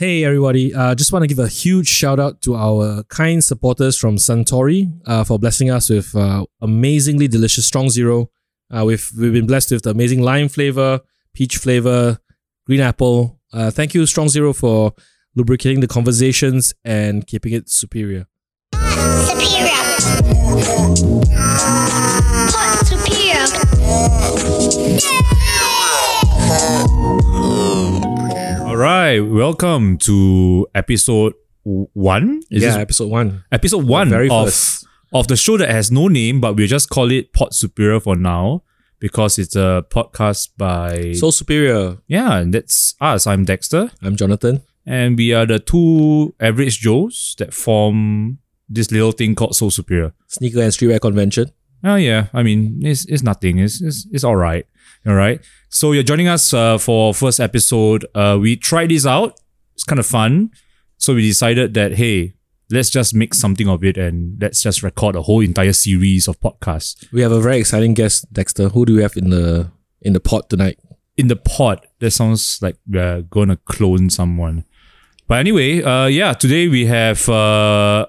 Hey everybody, uh, just want to give a huge shout out to our kind supporters from Suntory uh, for blessing us with uh, amazingly delicious Strong Zero. Uh, we've, we've been blessed with the amazing lime flavor, peach flavor, green apple. Uh, thank you, Strong Zero, for lubricating the conversations and keeping it superior. Superior. Superior. All right, welcome to episode one. Is yeah, this episode one. episode one very of first. of the show that has no name, but we'll just call it Pod Superior for now because it's a podcast by Sole Superior. yeah, and that's us. I'm Dexter, I'm Jonathan. and we are the two average Joes that form this little thing called Sole Superior. Sneaker and streetwear convention. Oh yeah, I mean it's it's nothing. It's it's, it's all right. All right. So you're joining us uh, for first episode. Uh, we tried this out. It's kind of fun. So we decided that hey, let's just make something of it and let's just record a whole entire series of podcasts We have a very exciting guest, Dexter. Who do we have in the in the pod tonight? in the pod. That sounds like we're gonna clone someone. But anyway, uh, yeah, today we have uh,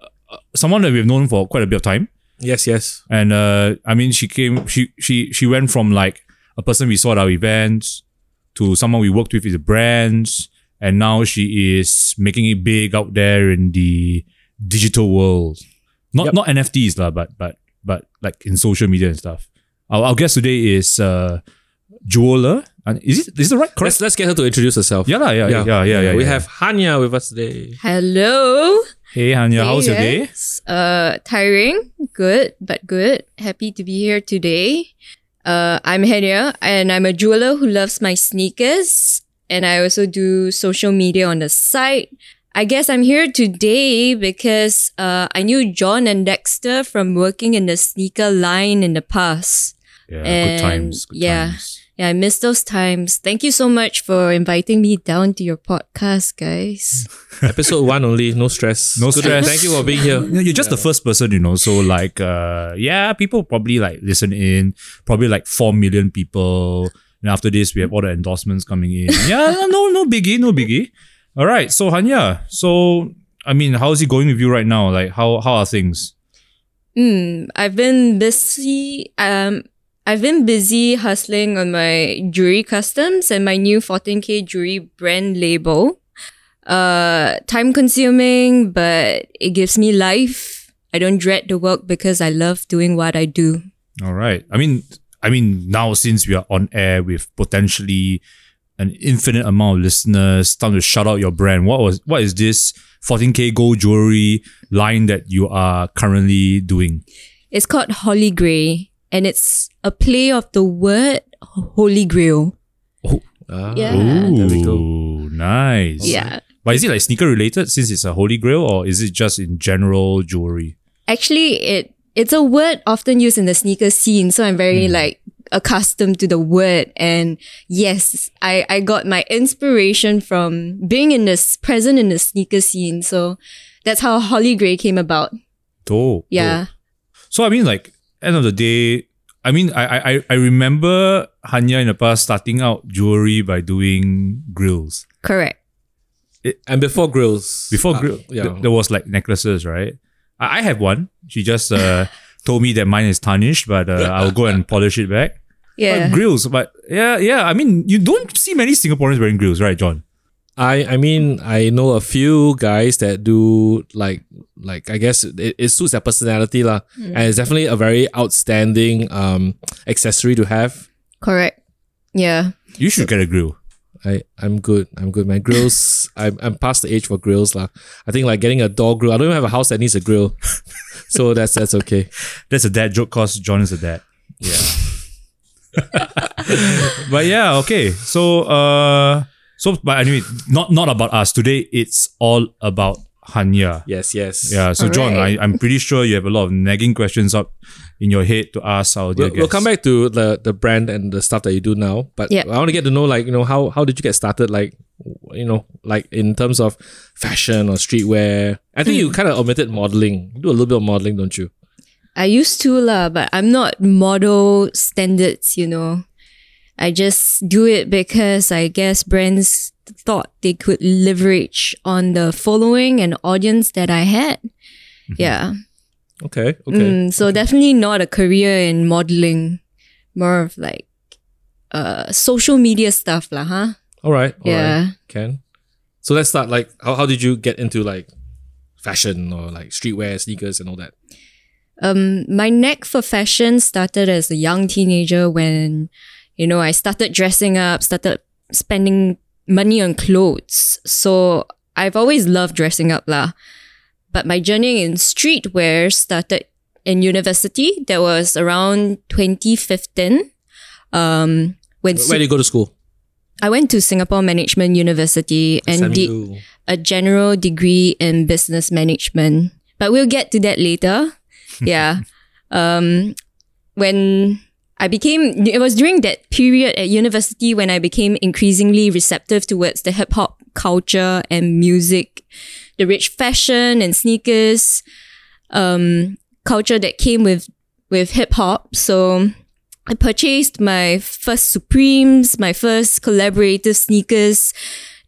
someone that we've known for quite a bit of time. Yes, yes. And uh, I mean, she came, she she she went from like a person we saw at our events to someone we worked with in the brands, and now she is making it big out there in the digital world. Not Yep. not NFTs lah, but but but like in social media and stuff. Our, our guest today is uh, Joella. And is it is it right? Correct. Let's let's get her to introduce herself. Yeah, lah, yeah, yeah, yeah, yeah, yeah. We yeah. have Hanya with us today. Hello. Hey, Hanya, how's your day? Uh, tiring, good, but good. Happy to be here today. Uh, I'm Hanya, and I'm a jeweler who loves my sneakers, and I also do social media on the site. I guess I'm here today because uh, I knew John and Dexter from working in the sneaker line in the past. Yeah, good times. Good yeah. times. Yeah, I miss those times. Thank you so much for inviting me down to your podcast, guys. Episode one only, no stress. No Good- stress. Thank you for being here. You're just the first person, you know. So like, uh, yeah, people probably like listen in. Probably like four million people. And after this, we have all the endorsements coming in. Yeah, no, no biggie, no biggie. All right. So Hanya, so I mean, how's it going with you right now? Like, how how are things? Hmm, I've been busy. Um, I've been busy hustling on my jewelry customs and my new 14k jewelry brand label. Uh, time consuming, but it gives me life. I don't dread the work because I love doing what I do. All right. I mean, I mean, now since we are on air with potentially an infinite amount of listeners, time to shout out your brand. What was what is this 14k gold jewelry line that you are currently doing? It's called Holy Grail, and it's a play of the word Holy Grail. Ah, Yeah. There we go. Nice. Yeah. But is it like sneaker related since it's a holy grail or is it just in general jewelry? Actually, it it's a word often used in the sneaker scene, so I'm very like accustomed to the word. And yes, I I got my inspiration from being in this present in the sneaker scene. So that's how Holy Grail came about. Dope. Yeah. dope. So I mean like end of the day, I mean I I I- I remember Hanya in the past starting out jewelry by doing grills. Correct. And before grills. Before uh, grill, yeah. th- there was like necklaces, right? I, I have one. She just uh, told me that mine is tarnished, but uh, I'll go and polish it back. Yeah. But grills, but yeah, yeah. I mean, you don't see many Singaporeans wearing grills, right, John? I I mean I know a few guys that do like like I guess it, it suits their personality lah, Mm. and it's definitely a very outstanding um accessory to have. Correct. Yeah. You should get a grill. I I'm good. I'm good. My grills. I'm I'm past the age for grills lah. I think like getting a door grill. I don't even have a house that needs a grill, so that's that's okay. That's a dad joke cause John is a dad. Yeah. But yeah, okay. So uh so but anyway, not not about us. Today it's all about Hanya. Yes. Yes. Yeah, so John, Alright. I, I'm pretty sure you have a lot of nagging questions up in your head to ask our dear We'll, we'll come back to the the brand and the stuff that you do now, but Yeah. I want to get to know like you know how how did you get started like you know like in terms of fashion or streetwear. I think Hmm. you kind of omitted modeling. You do a little bit of modeling, don't you? I used to lah, but I'm not model standards, you know. I just do it because I guess brands thought they could leverage on the following and audience that I had. Yeah. Okay. Okay. Mm, so definitely not a career in modeling, more of like uh social media stuff lah, huh? All right. all right. Yeah. Can. So let's start. Like, how, how did you get into like fashion or like streetwear, sneakers, and all that? Um, my knack for fashion started as a young teenager when, you know, I started dressing up, started spending money on clothes. So I've always loved dressing up lah. But my journey in streetwear started in university. That was around 2015. Um, when Where did you go to school? I went to Singapore Management University and did a general degree in business management. But we'll get to that later. yeah. Um, when I became, it was during that period at university when I became increasingly receptive towards the hip hop culture and music, the rich fashion and sneakers, um, culture that came with, with hip hop. So I purchased my first Supremes, my first collaborative sneakers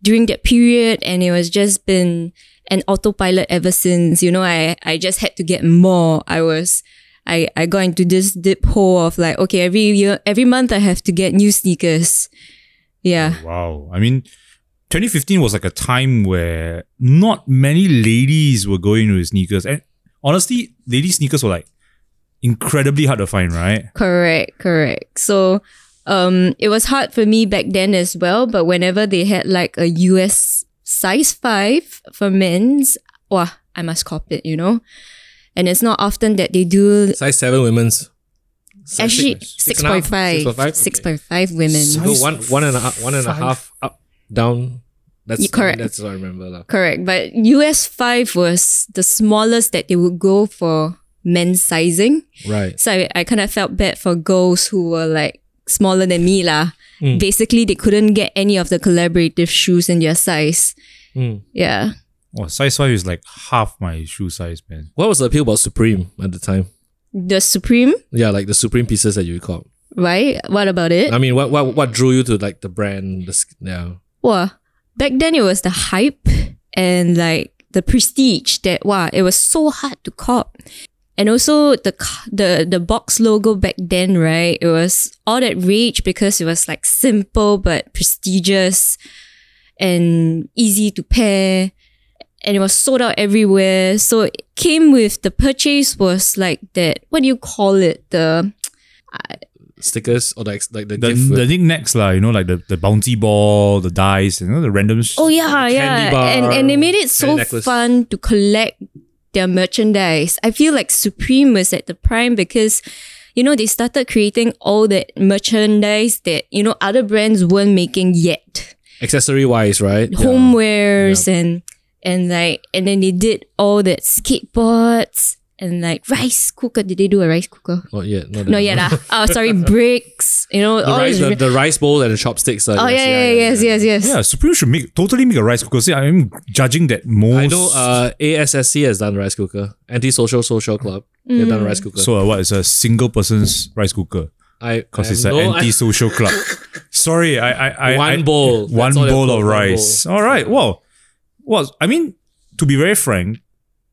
during that period, and it was just been an autopilot ever since. You know, I I just had to get more. I was I I got into this deep hole of like, okay, every year, every month I have to get new sneakers. Yeah. Wow. I mean, 2015 was like a time where not many ladies were going with sneakers. And honestly, lady sneakers were like incredibly hard to find, right? Correct, correct. So um it was hard for me back then as well, but whenever they had like a US size 5 for men's, wow, I must cop it, you know? And it's not often that they do Size seven women's. Size actually six- six and a half? 6.5 6.5? 6.5 women. No, one one and a half one and a half up down. That's Yeah, correct. That's what I remember. lah. Correct, but US 5 was the smallest that they would go for men's sizing. Right. So I, I kind of felt bad for girls who were like smaller than me lah. Mm. Basically, they couldn't get any of the collaborative shoes in their size. Mm. Yeah. Oh, size 5 is like half my shoe size, man. What was the appeal about Supreme at the time? The Supreme, Yeah, like the Supreme pieces that you recall. right? What about it? I mean, what what what drew you to like the brand? The sk- yeah. Wow. Back then, it was the hype and like the prestige that, wow, it was so hard to cop. And also the c- the the box logo back then, right? It was all that rage because it was like simple but prestigious and easy to pair. And it was sold out everywhere. So it came with the purchase was like that. What do you call it? The uh, Stickers or like like the, The, gift. the knickknacks, lah, you know, like the, the bouncy ball, the dice, you know, the random. sh- Oh yeah, candy yeah, bar, and and they made it so necklace. fun to collect their merchandise. I feel like Supreme was at the prime because you know they started creating all that merchandise that you know other brands weren't making yet, accessory wise, right? Yeah. homewares and and like and then they did all that skateboards and like rice cooker. Did they do a rice cooker? Not yet. Not, No, yet. ah. Oh, sorry, bricks. You know, The all rice, the, ri- the rice bowl and the chopsticks. uh, Oh yeah, yeah, yes, yes, yes. Yeah, Supreme should make totally make a rice cooker. See, I'm judging that most. I know uh, ASSC has done rice cooker. Anti-social social club. They've done rice cooker. so uh, what? It's a single person's rice cooker I because it's an no- anti-social club. Sorry, I, I, I One I- bowl. one That's all they're bowl of rice. bowl. All right. Well, well, I mean, to be very frank,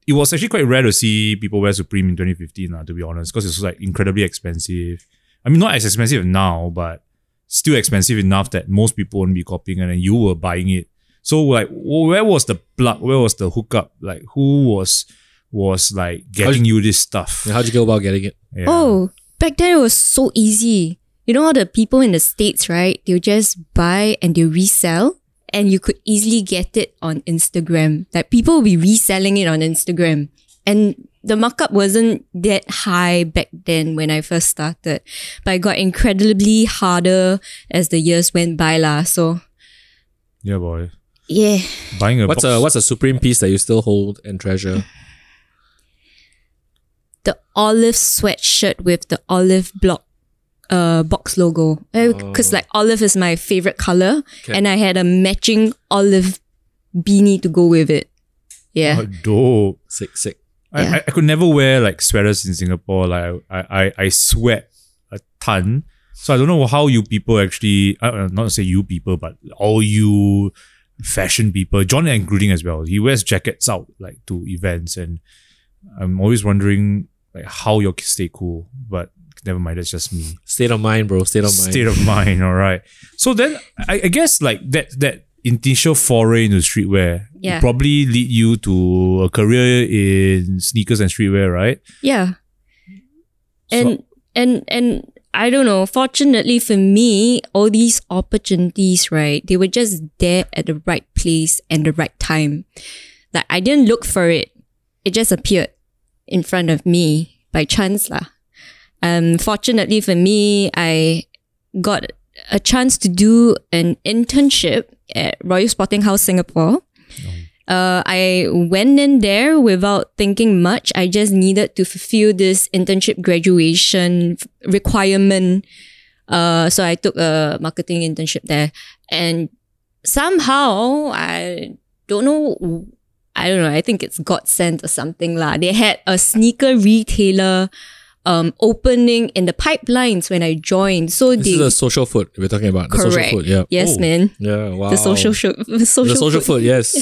it was actually quite rare to see people wear Supreme in 2015. Uh, to be honest, because it was like incredibly expensive. I mean, not as expensive now, but still expensive enough that most people wouldn't be copying it, and you were buying it. So, like, where was the plug? Where was the hookup? Like, who was was like getting you this stuff? Yeah, How'd you go about getting it? Yeah. Oh, back then it was so easy. You know how the people in the States, right? They'll just buy and they resell and you could easily get it on Instagram. Like people will be reselling it on Instagram. And the markup wasn't that high back then when I first started. But it got incredibly harder as the years went by lah. So yeah, boy. yeah. Buying a What's box. a what's a supreme piece that you still hold and treasure? the olive sweatshirt with the olive block uh box logo because like olive is my favorite color Okay. and i had a matching olive beanie to go with it yeah Oh, dope. Sick, sick. I, Yeah. I, I could never wear like sweaters in Singapore. Like I, I, I sweat a ton. So I don't know how you people actually, uh, not say you people, but all you fashion people, John including as well. He wears jackets out like to events, and I'm always wondering like how you stay cool. But never mind, that's just me. State of mind, bro. State of mind. State of mind, all right. So then I, I guess like that that initial foray into streetwear Yeah. probably lead you to a career in sneakers and streetwear, right? Yeah. And and and I don't know, fortunately for me, all these opportunities, right, they were just there at the right place and the right time. Like I didn't look for it. It just appeared in front of me by chance lah. Um fortunately for me, I got a chance to do an internship at Royal Sporting House Singapore. Uh, I went in there without thinking much. I just needed to fulfill this internship graduation requirement. Uh, so I took a marketing internship there, and somehow I don't know. I don't know. I think it's God sent or something lah. They had a sneaker retailer um opening in the pipelines when I joined. So This they is the Social Foot we're talking about. The correct. Social Foot, yeah. Yes, Oh. man. Yeah, wow. The social show. The social, the Social Foot. food, yes.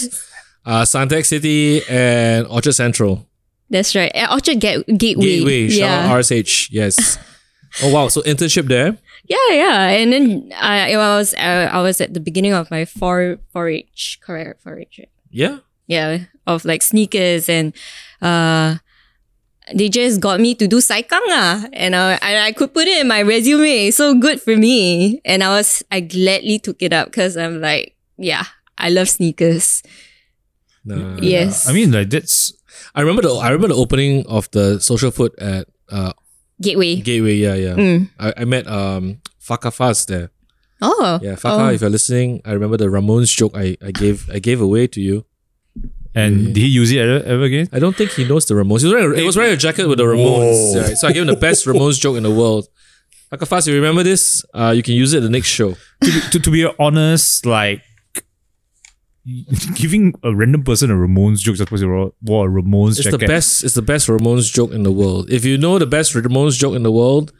Uh, Suntec City and Orchard Central. That's right. At Orchard Gate- Gateway. Gateway, yeah. RSH, yes. oh wow, so internship there. Yeah, yeah. And then I, I was uh, I was at the beginning of my four four H correct four H. right? Yeah. Yeah, of like sneakers and uh they just got me to do saikang ah, and I, I could put it in my resume. So good for me. And I was I gladly took it up because I'm like, yeah, I love sneakers. Nah. Yes. I mean, like that's I remember the I remember the opening of the Social Foot at uh, Gateway. Gateway. Yeah, yeah. Mm. I, I met um Faka Faz there. Oh. Yeah, Faka. Oh. If you're listening, I remember the Ramones joke I, I gave I gave away to you. And did he use it ever, ever again? I don't think he knows the Ramones. He was wearing, a- he was wearing a jacket with the Ramones. Whoa. Yeah, so I gave him the best Ramones joke in the world. Faka Faz, you remember this? Uh, you can use it at the next show. to, be, to, to be honest, like giving a random person a Ramones joke just because wore a Ramones It's jacket. the best. It's the best Ramones joke in the world. If you know the best Ramones joke in the world,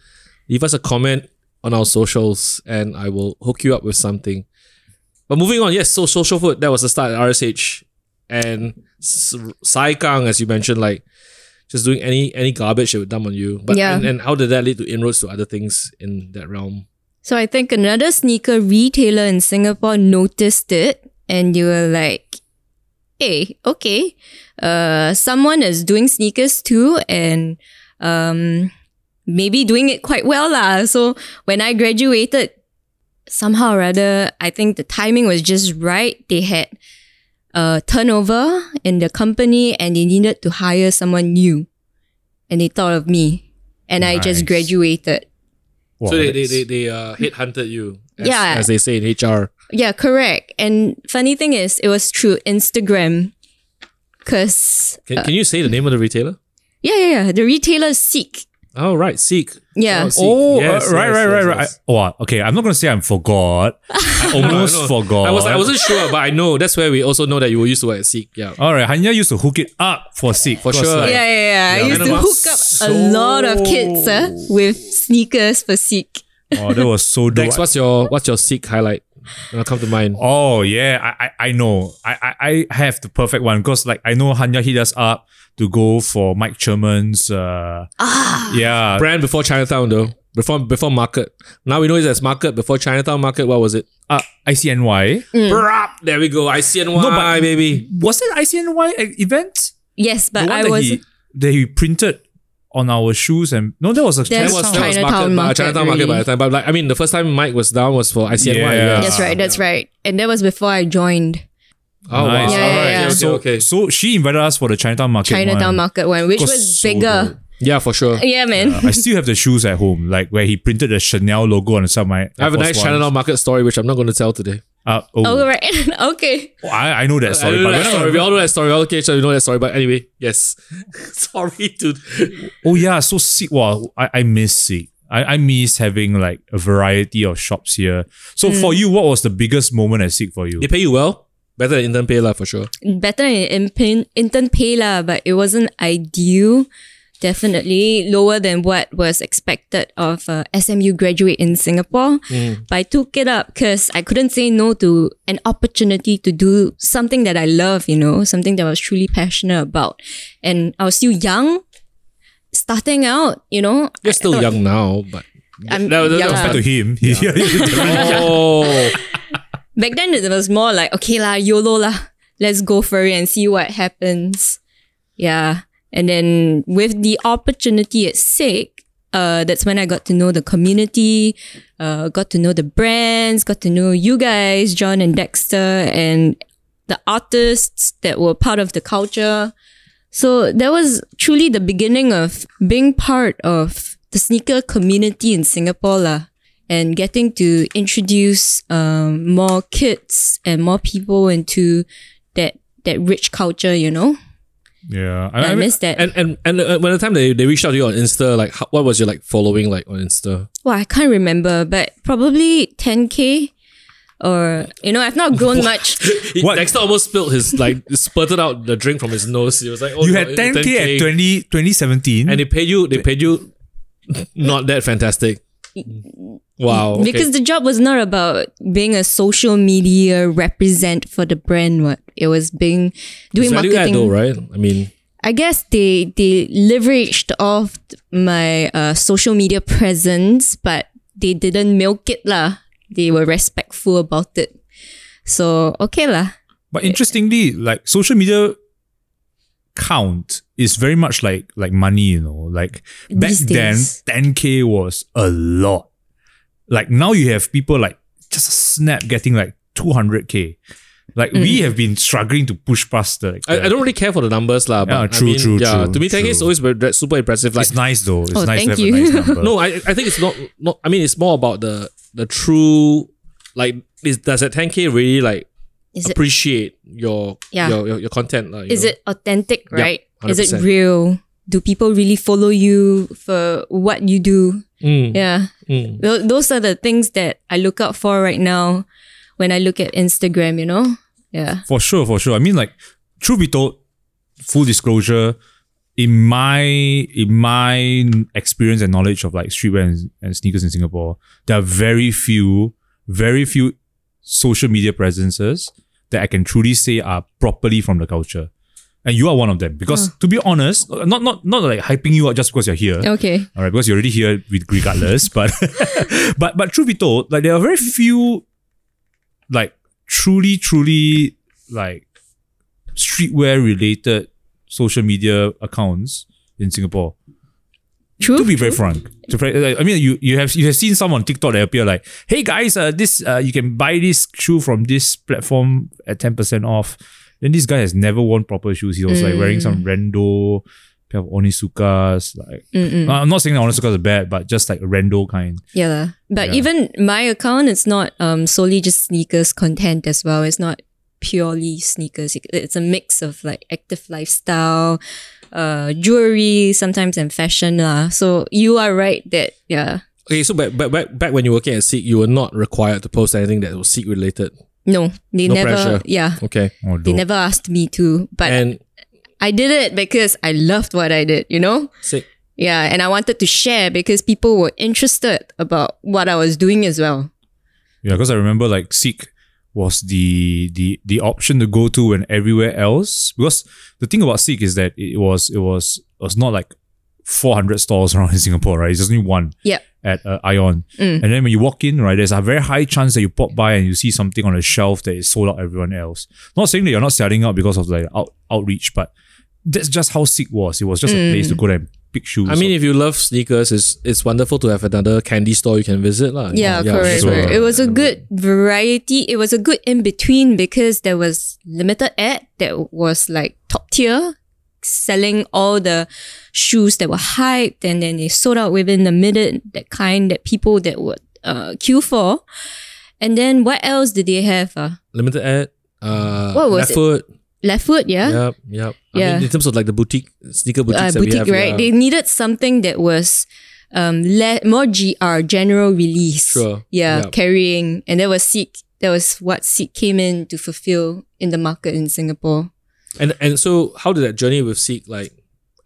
leave us a comment on our socials, and I will hook you up with something. But moving on, yes. So Social Foot that was the start at RSH, and Sai Kang, as you mentioned, like just doing any any garbage they would dump on you. But Yeah. and, and how did that lead to inroads to other things in that realm? So I think another sneaker retailer in Singapore noticed it and you were like, hey, okay, uh, someone is doing sneakers too and um, maybe doing it quite well lah. So when I graduated, somehow or other, I think the timing was just right. They had a turnover in the company and they needed to hire someone new. And they thought of me. And I just graduated. Wow, so they they that's- they, they uh, headhunted you, as, Yeah. as they say in HR. Yeah, correct. And funny thing is, it was through Instagram. Cause Can, can you say the name of the retailer? yeah, yeah, yeah. The retailer Seek. Oh right, Seek. Yeah. Oh, Seek. Oh, Yes, uh, right, yes, right, yes, right, right. yes. I- wow. Okay, I'm not gonna say I'm forgot. I almost I know. forgot. I was I wasn't sure, but I know that's where we also know that you were used to work at Seek. Yeah. All right, Hanya used to hook it up for Seek. For sure. like, Yeah, yeah, yeah. I used to hook up a lot of kids uh, with sneakers for Seek. Oh, that was so dope. Dex, what's your what's your Seek highlight? Gonna come to mind. Oh yeah, I I, I know. I, I I have the perfect one because like I know Hanya hit us up to go for Mike Cherman's uh Ah. yeah Brand before Chinatown though. Before before market. Now we know it as market. Before Chinatown market, what was it? uh, ICNY. Brap! There we go. ICNY No, but- baby. Was it ICNY e- event? Yes, The but one I that was. he that he printed on our shoes and no, that was a There's That was, Chinatown. that was Chinatown market, uh, market Chinatown market by the time. But like I mean, the first time Mike was down was for ICNY. Yeah. Yeah. that's right, that's right. And that was before I joined Oh Nice. wow. Yeah, yeah, yeah. Okay, So, okay. so she invited us for the Chinatown market. Chinatown one. Market one, which Was was so bigger. dope. Yeah, for sure. Yeah, man. I still have the shoes at home, like where he printed the Chanel logo on the side of my. I have a nice Force Chinatown market story, which I'm not going to tell today. Uh, oh, Oh, right. okay. I, I know that story. know but that we're story. We all know that story. Okay, so we know that story. But anyway, yes. Sorry to. Oh yeah, so sick. Wow, I, I miss Seek. I, I miss having like a variety of shops here. So for you, what was the biggest moment at Seek for you? They pay you well. Better than intern pay lah for sure. better in intern, intern pay lah, but it wasn't ideal definitely lower than what was expected of a SMU graduate in Singapore. Mm. But I took it up because I couldn't say no to an opportunity to do something that I love, you know, something that I was truly passionate about. And I was still young, starting out, you know. You're still thought- young now, but I'm No, no, no, young. Compared to him, he- oh, Back then it was more like, okay lah, YOLO lah. Let's go for it and see what happens. Yeah. And then with the opportunity at Seek, uh, that's when I got to know the community, uh, got to know the brands, got to know you guys, John and Dexter, and the artists that were part of the culture. So that was truly the beginning of being part of the sneaker community in Singapore lah, and getting to introduce um, more kids and more people into that that rich culture. You know, yeah. I, mean, miss that. and and and uh, when the time they, they reached out to you on Insta, like how, what was your like following like on Insta? well, I can't remember, but probably 10k. Or you know, I've not grown much. He- What? Dexter almost spilled his like spurted out the drink from his nose. He was like, "Oh, you no, had 10k, at 20, 2017. and they paid you. They paid you not that fantastic. Wow. okay. Because the job was not about being a social media represent for the brand. What it was being doing It's add marketing. though, right? I mean, I guess they they leveraged off my uh, social media presence, but they didn't milk it lah. They were respectful about it. So okay lah. But interestingly, like social media count is very much like like money, you know. Like back These then, days. 10k was a lot. Like now you have people like just a snap getting like 200k. Like Mm. we have been struggling to push past the. Like, I, the- I don't really care for the numbers lah. But Yeah, I true, mean, true, yeah, true, To me, 10k is always very, super impressive. Like It's nice though. It's Oh, nice thank to have you. a nice number. no, I I think it's not not. I mean, it's more about the the true like. Is does that 10k really like Is it appreciate your Yeah. your, your your content? lah, you is know? it authentic, Yep, right? Is it real? Do people really follow you for what you do? Mm, Yeah. mm. Tho- Those are the things that I look out for right now when I look at Instagram, you know? Yeah. For sure, for sure. I mean, like, truth be told, full disclosure, in my in my experience and knowledge of like streetwear and, and sneakers in Singapore, there are very few, very few social media presences that I can truly say are properly from the culture. And you are one of them. Because to be honest, not not not like hyping you up just because you're here. Okay. All right, because you're already here with regardless. but but but truth be told, like there are very few like truly, truly like streetwear related social media accounts in Singapore. True. To be very frank, to I mean, you you have you have seen some on TikTok that appear like, "Hey guys, uh, this uh, you can buy this shoe from this platform at ten percent off." Then this guy has never worn proper shoes. He was like wearing some rando, pair of Onitsukas. Like, Mm-mm. I'm not saying that Onitsukas are bad, but just like a rando kind. Yeah. But Yeah. even my account, it's not um solely just sneakers content as well. It's not purely sneakers. It's a mix of like active lifestyle, uh, jewelry, sometimes and fashion lah. So you are right that yeah. Okay, so back, back back back when you were working at Seek, you were not required to post anything that was Seek related. No, they No never. pressure. Yeah, Okay, Oh, they never asked me to, but and I did it because I loved what I did. You know. Seek. Yeah, and I wanted to share because people were interested about what I was doing as well. Yeah, because I remember like Seek was the the the option to go to when everywhere else. Because the thing about Seek is that it was it was it was not like 400 stores around in Singapore, right? It's only one Yep. at uh, Ion. Mm. And then when you walk in, right, there's a very high chance that you pop by and you see something on a shelf that is sold out everyone else. Not saying that you're not selling out because of like out, outreach, but that's just how Seek was. It was just a place to go there and pick shoes. I mean, if you love sneakers, it's it's wonderful to have another candy store you can visit, lah. Yeah, correct. sure. correct. It was a good variety. It was a good in between because there was Limited Edt that was like top tier, selling all the shoes that were hyped, and then they sold out within a minute. That kind that people that would uh, queue for. And then what else did they have? Uh, Limited Edt. Uh, What was left it? Left foot, yeah. Yep, yep. I Yeah. mean, in terms of like the boutique sneaker boutiques uh, that we boutique, have, right? yeah. They needed something that was um le- more GR, general release. Sure. Yeah, Yeah. carrying. And that was Seek. That was what Seek came in to fulfill in the market in Singapore. And and so how did that journey with Seek like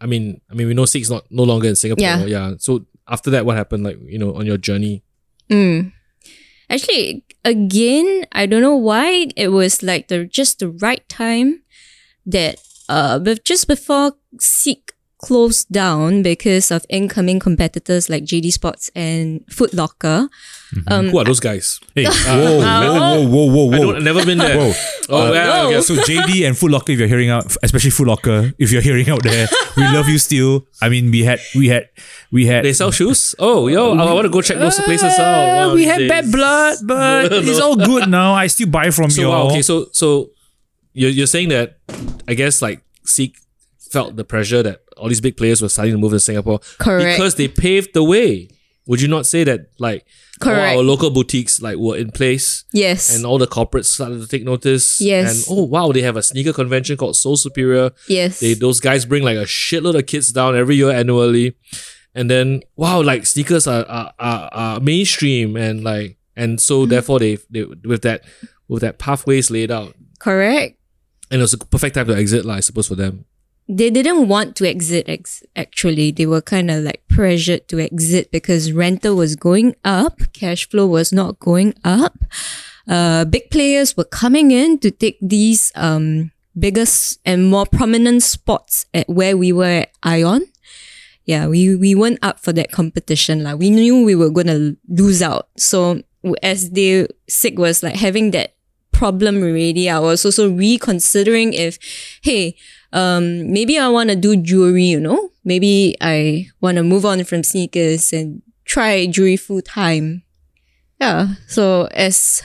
I mean, I mean, we know Seek's not no longer in Singapore. Yeah. yeah. So after that, what happened? Like you know, on your journey. Mm. Actually, again, I don't know why it was like the just the right time that uh, but just before Seek closed down because of incoming competitors like JD Sports and Foot Locker. Um, Who are those guys? Hey, whoa, whoa, whoa, whoa, whoa, I whoa. don't. I've never been there. Whoa. Oh, Uh, yeah, okay. So JD and Foot Locker, if you're hearing out, especially Foot Locker, if you're hearing out there, we love you still. I mean, we had, we had, we had. They sell shoes. Oh, yo, I want to go check those places out. Wow, we had these bad blood, but No, it's all good now. I still buy from So you. wow, okay, so so you're you're saying that I guess like Seek felt the pressure that all these big players were starting to move to Singapore Correct. because they paved the way. Would you not say that like all our local boutiques like were in place yes. and all the corporates started to take notice? Yes. And oh wow, they have a sneaker convention called Sole Superior. yes. They those guys bring like a shitload of kids down every year annually, and then wow, like sneakers are are, are, are mainstream and like and Mm-hmm. so therefore they they with that with that pathways laid out, Correct. And it was a perfect time to exit, like, I suppose for them. they didn't want to exit ex- actually. They were kind of like pressured to exit because rental was going up cash flow was not going up. Uh, big players were coming in to take these um, biggest and more prominent spots at where we were at ion. Yeah we, we weren't up for that competition like we knew we were gonna lose out. So as they Seek was like having that problem already i was also reconsidering if hey um maybe i want to do jewelry you know? Maybe i want to move on from sneakers and try jewelry full time. Yeah so as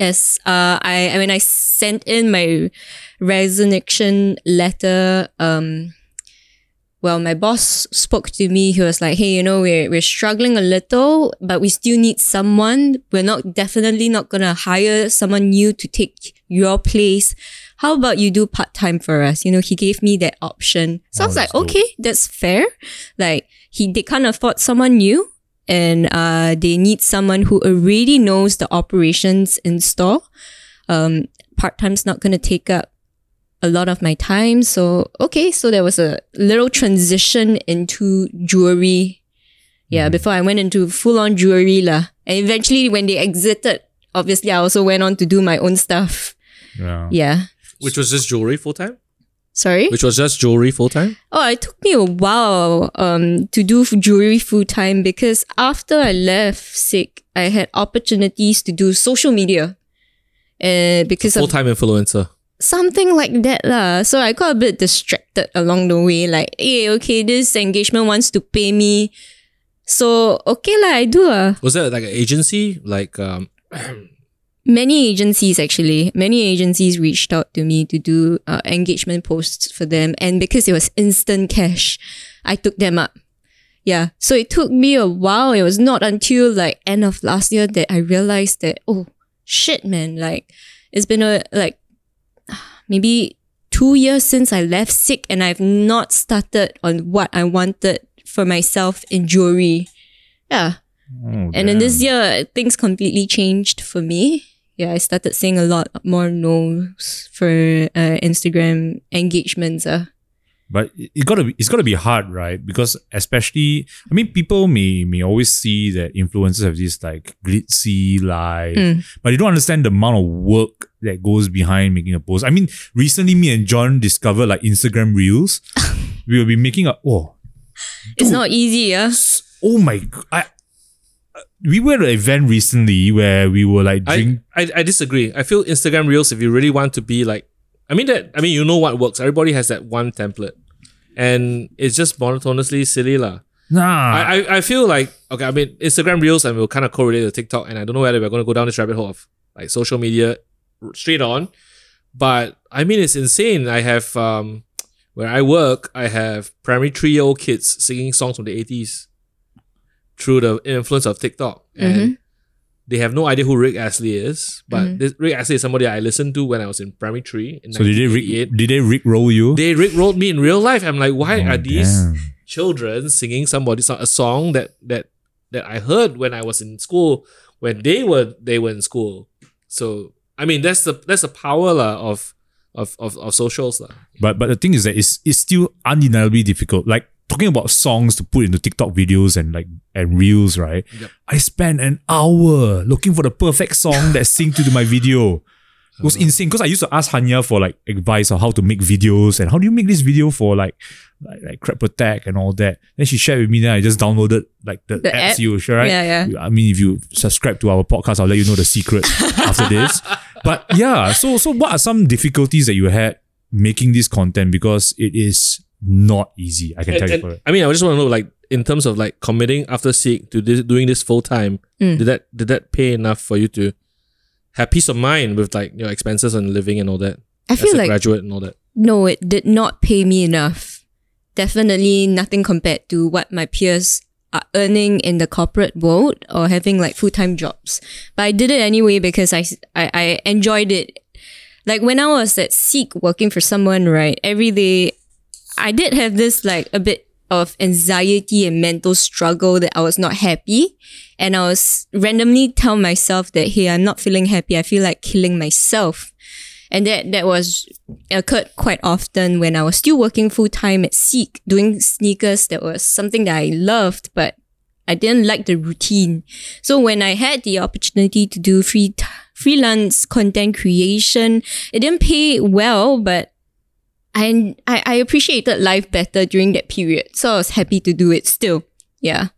as uh i i mean i sent in my resignation letter um well, my boss spoke to me. He was like, "Hey, you know, we're we're struggling a little, but we still need someone. We're not definitely not gonna hire someone new to take your place. How about you do part time for us? You know, he gave me that option. So I Oh, was like, dope. okay, that's fair. Like he they can't afford someone new, and uh, they need someone who already knows the operations in store. Um, part time's not gonna take up a lot of my time. So, okay, so there was a little transition into jewelry. Yeah, before I went into full on jewelry. lah. And eventually, when they exited, obviously, I also went on to do my own stuff. Yeah. Yeah. Which was just jewelry full time? Sorry? Which was just jewelry full time? Oh, it took me a while um, to do jewelry full time because after I left Seek, I had opportunities to do social media. Uh, because full time influencer. Something like that lah. So I got a bit distracted along the way. Like, hey, okay, this engagement wants to pay me. So okay lah, I do ah. Was that like an agency? Like um Many agencies actually, many agencies reached out to me to do uh, engagement posts for them, and because it was instant cash, I took them up. Yeah, so it took me a while. It was not until like end of last year that I realized that oh shit, man, like it's been a like maybe two years since I left Seek, and I've not started on what I wanted for myself in jewelry. Yeah, Oh, and then this year, things completely changed for me. Yeah, I started seeing a lot more no's for uh, Instagram engagements. Uh. But it it gotta be it's gotta be hard, right? Because especially I mean people may may always see that influencers have this like glitzy life, Mm. but they don't understand the amount of work that goes behind making a post. I mean, recently me and John discovered like Instagram Reels. we will be making a oh It's not easy, yeah. oh my g- I uh, we were at an event recently where we were like drink I, I I disagree. I feel Instagram Reels, if you really want to be like, I mean that. I mean you know what works. Everybody has that one template, and it's just monotonously silly lah. nah I, I I feel like okay. I mean Instagram Reels, and we'll kind of correlate to TikTok, and I don't know whether we're going to go down this rabbit hole of like social media straight on, but I mean it's insane. I have um where I work, I have primary three year old kids singing songs from the eighties through the influence of TikTok, and they have no idea who Rick Astley is. But Mhm. this, Rick Astley is somebody I listened to when I was in primary three. In so did they 1988. Rick, did they Rick roll you? They Rick rolled me in real life. I'm like, why Oh, are these damn. children singing somebody a song that that that I heard when I was in school when they were they were in school. So I mean that's the that's the power lah, of of, of, of socials. lah. But but the thing is that it's it's still undeniably difficult. Like talking about songs to put into TikTok videos and like and reels, right? I spent an hour looking for the perfect song that synced to my video. It was insane because I used to ask Hanya for like advice on how to make videos and how do you make this video for like like, like crap attack and all that. Then she shared with me. Then I just downloaded like the, The apps app? you sure right? Yeah, yeah. I mean, if you subscribe to our podcast, I'll let you know the secret after this. But yeah, so so what are some difficulties that you had making this content because it is not easy. I can And- tell you and- for it. I mean, I just want to know, like, in terms of like committing after Seek to this, doing this full time, Mm. did that did that pay enough for you to have peace of mind with like your expenses and living and all that? I as feel a like graduate and all that. no, it did not pay me enough. Definitely nothing compared to what my peers are earning in the corporate world or having like full time jobs. But I did it anyway because I, I, I enjoyed it. Like when I was at Seek working for someone, right, every day, I did have this like a bit of anxiety and mental struggle that I was not happy. And I was randomly tell myself that, hey, I'm not feeling happy. I feel like killing myself. And that, that was occurred quite often when I was still working full time at Seek, doing sneakers. That was something that I loved, but I didn't like the routine. So when I had the opportunity to do free t- freelance content creation, it didn't pay well, but I, I I appreciated life better during that period. So I was happy to do it still. Yeah.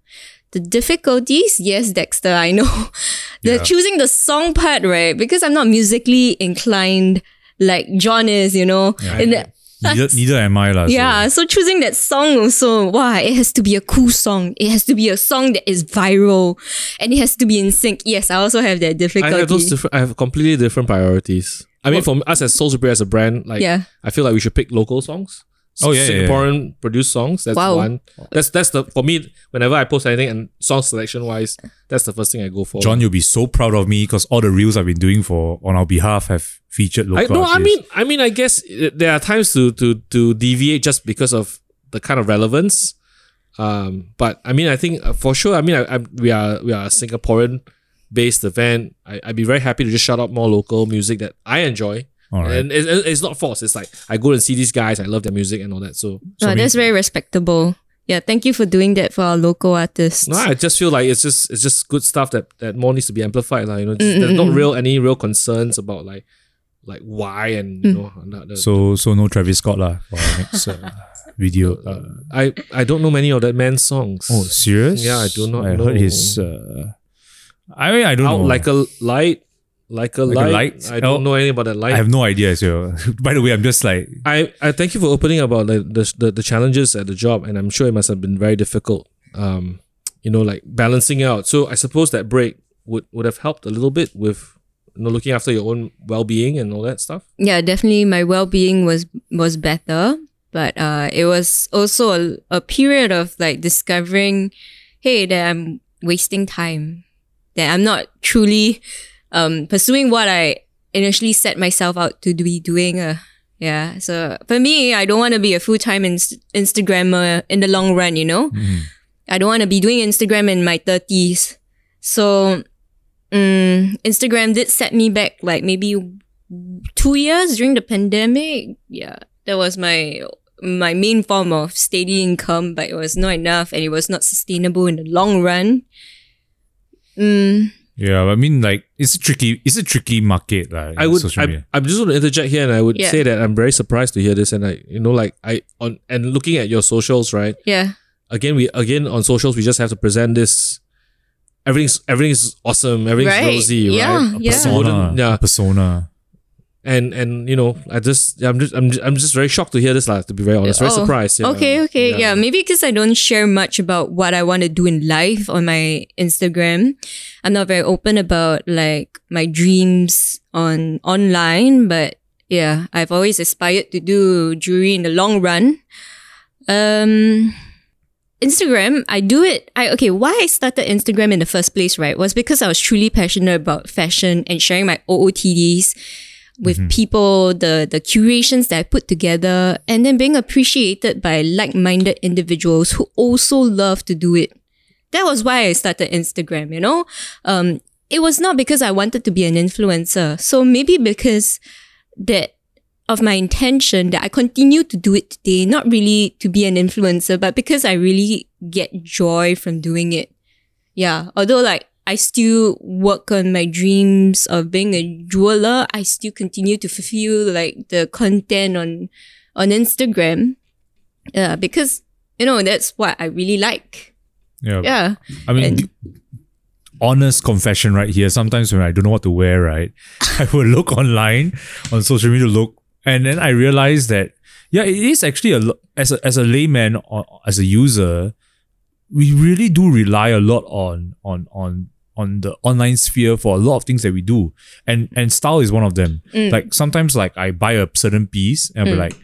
The difficulties, yes, Dexter, I know. the Yeah. choosing the song part, right? Because I'm not musically inclined like John is, you know. And the- Neither, neither am I. lah. yeah, so choosing that song also, wow, it has to be a cool song. It has to be a song that is viral and it has to be in sync. Yes, I also have that difficulty. I have those different. I have completely different priorities. I mean, for us as Sole Superior as a brand, like Yeah. I feel like we should pick local songs. Oh, yeah, yeah, yeah. Singaporean produced songs. That's Wow. one. That's that's the for me. Whenever I post anything and song selection wise, that's the first thing I go for. John, you'll be so proud of me because all the reels I've been doing for on our behalf have featured I, local no, I mean, I mean, I guess uh, there are times to to to deviate just because of the kind of relevance. Um, but I mean, I think uh, for sure. I mean, I, I, we are we are a Singaporean based event. I, I'd be very happy to just shout out more local music that I enjoy. All right. And it, it- it's not forced. It's like I go and see these guys. I love their music and all that. So So No, I mean- that's very respectable. Yeah, thank you for doing that for our local artists. no, I just feel like it's just it's just good stuff that that more needs to be amplified. Like, you know, just, there's not real any real concerns about like like why and you know not the- so so no Travis Scott lah for our next uh, video. Uh, I I don't know many of that man's songs. oh, serious? Yeah, I do not I know. heard his. Uh, I mean, I don't out know. like a light, like a Like a light. light? I don't Oh. know anything about that light. I have no idea. So, by the way, I'm just like I, I thank you for opening about the, the the the challenges at the job, and I'm sure it must have been very difficult. Um, you know, like balancing out. So I suppose that break would would have helped a little bit with you know looking after your own well being and all that stuff. yeah, definitely my well-being was was better, but uh, it was also a, a period of like discovering, hey, that I'm wasting time, that I'm not truly um, pursuing what I initially set myself out to be doing. Uh, yeah, so for me, I don't want to be a full-time ins- Instagrammer in the long run. You know, I don't want to be doing Instagram in my thirties. So mm, Instagram did set me back like maybe two years during the pandemic. Yeah, that was my my main form of steady income, but it was not enough and it was not sustainable in the long run. Mm, yeah. I mean, like it's a tricky. It's a tricky market. Like, I would. Social I, media. I'm just going to interject here, and I would Yeah. say that I'm very surprised to hear this, and I, you know, like I on and looking at your socials, right? yeah, Again, we again on socials, we just have to present this. Everything's everything's awesome. Everything's Right. rosy, Yeah, right? yeah. persona. Wouldn't- yeah. Persona. And and you know I just I'm just I'm just, I'm just very shocked to hear this lah to be very honest very Oh, surprised yeah. Okay, okay. Yeah, maybe because I don't share much about what I want to do in life on my Instagram. I'm not very open about like my dreams on online, but yeah, I've always aspired to do jewelry in the long run. Um Instagram, I do it. I okay, why I started Instagram in the first place, right, was because I was truly passionate about fashion and sharing my OOTDs with people, the the curations that I put together, and then being appreciated by like-minded individuals who also love to do it. That was why I started Instagram, you know? Um, it was not because I wanted to be an influencer. So maybe because that of my intention that I continue to do it today, not really to be an influencer, but because I really get joy from doing it. Yeah. Although like I still work on my dreams of being a jeweler, I still continue to fulfill like the content on on Instagram. Yeah, because you know that's what I really like. Yeah. Yeah. I mean, And- honest confession right here. Sometimes when I don't know what to wear, right, I will look online on social media, look, and then I realize that yeah, it is actually a as a as a layman or as a user, we really do rely a lot on on on on the online sphere for a lot of things that we do, and and style is one of them. Mm. Like sometimes, like I buy a certain piece and I'll be mm. like.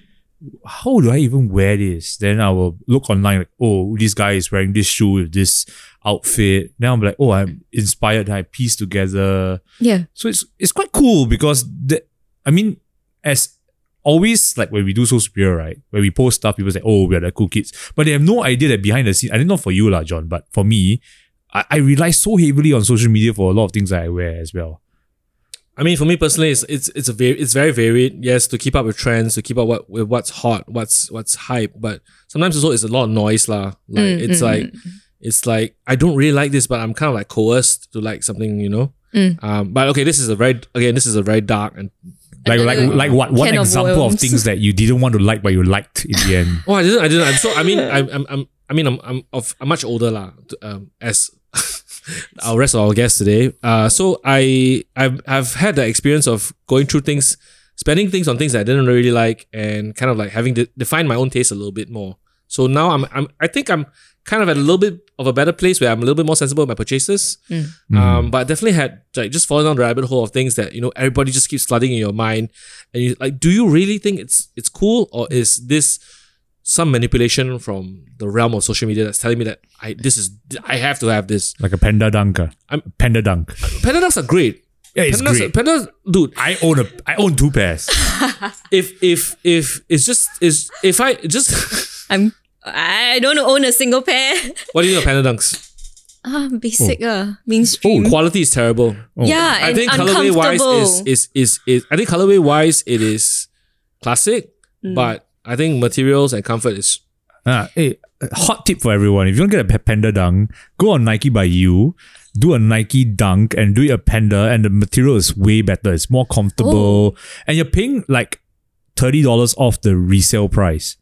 How do I even wear this? Then I will look online, like, oh, this guy is wearing this shoe with this outfit. now I'm like, oh, I'm inspired. I piece together. Yeah. So it's it's quite cool because the, I mean, as always, like when we do Sole Superior, right? When we post stuff, people say, "Oh, we are the cool kids," but they have no idea that behind the scene. I didn't know for you, lah, John, but for me, I, I rely so heavily on social media for a lot of things that I wear as well. I mean, for me personally, it's it's it's a very it's very varied. Yes, to keep up with trends, to keep up what with what's hot, what's what's hype. But sometimes also it's a lot of noise, lah. Like Mm, it's like it's like I don't really like this, but I'm kind of like coerced to like something, you know. Mm. Um, but okay, this is a very again, this is a very dark and Like like like what? One Can of example of worms. things that you didn't want to like but you liked in the end. oh, I didn't, I didn't. I'm so I mean, I'm I'm, I'm I mean, I'm I'm of I'm much older, lah. Um, as our rest of our guests today. Uh, so I I've I've had the experience of going through things, spending things on things that I didn't really like, and kind of like having to define my own taste a little bit more. So now I'm I'm I think I'm kind of at a little bit of a better place where I'm a little bit more sensible with my purchases. Um, but I definitely had like just fallen down the rabbit hole of things that you know everybody just keeps flooding in your mind, and you like, do you really think it's it's cool or is this some manipulation from the realm of social media that's telling me that I this is I have to have this. Like a panda dunker. I'm- panda dunk. Panda dunks are great. Yeah, it's Pandas, great. Pandas, dude. I own a I own two pairs. If if if it's just is if I just I'm I don't own a single pair. what do you think of panda dunks? Ah, basic ah, mainstream. Quality is terrible. yeah, I and think colorway wise is, uncomfortable. is is is I think colorway wise it is classic, Mm. but I think materials and comfort is Ah, hey, hot tip for everyone. If you don't get a pa- panda dunk, go on Nike by you, do a Nike dunk and do it a panda and the material is way better. It's more comfortable and you're paying like $30 off the resale price.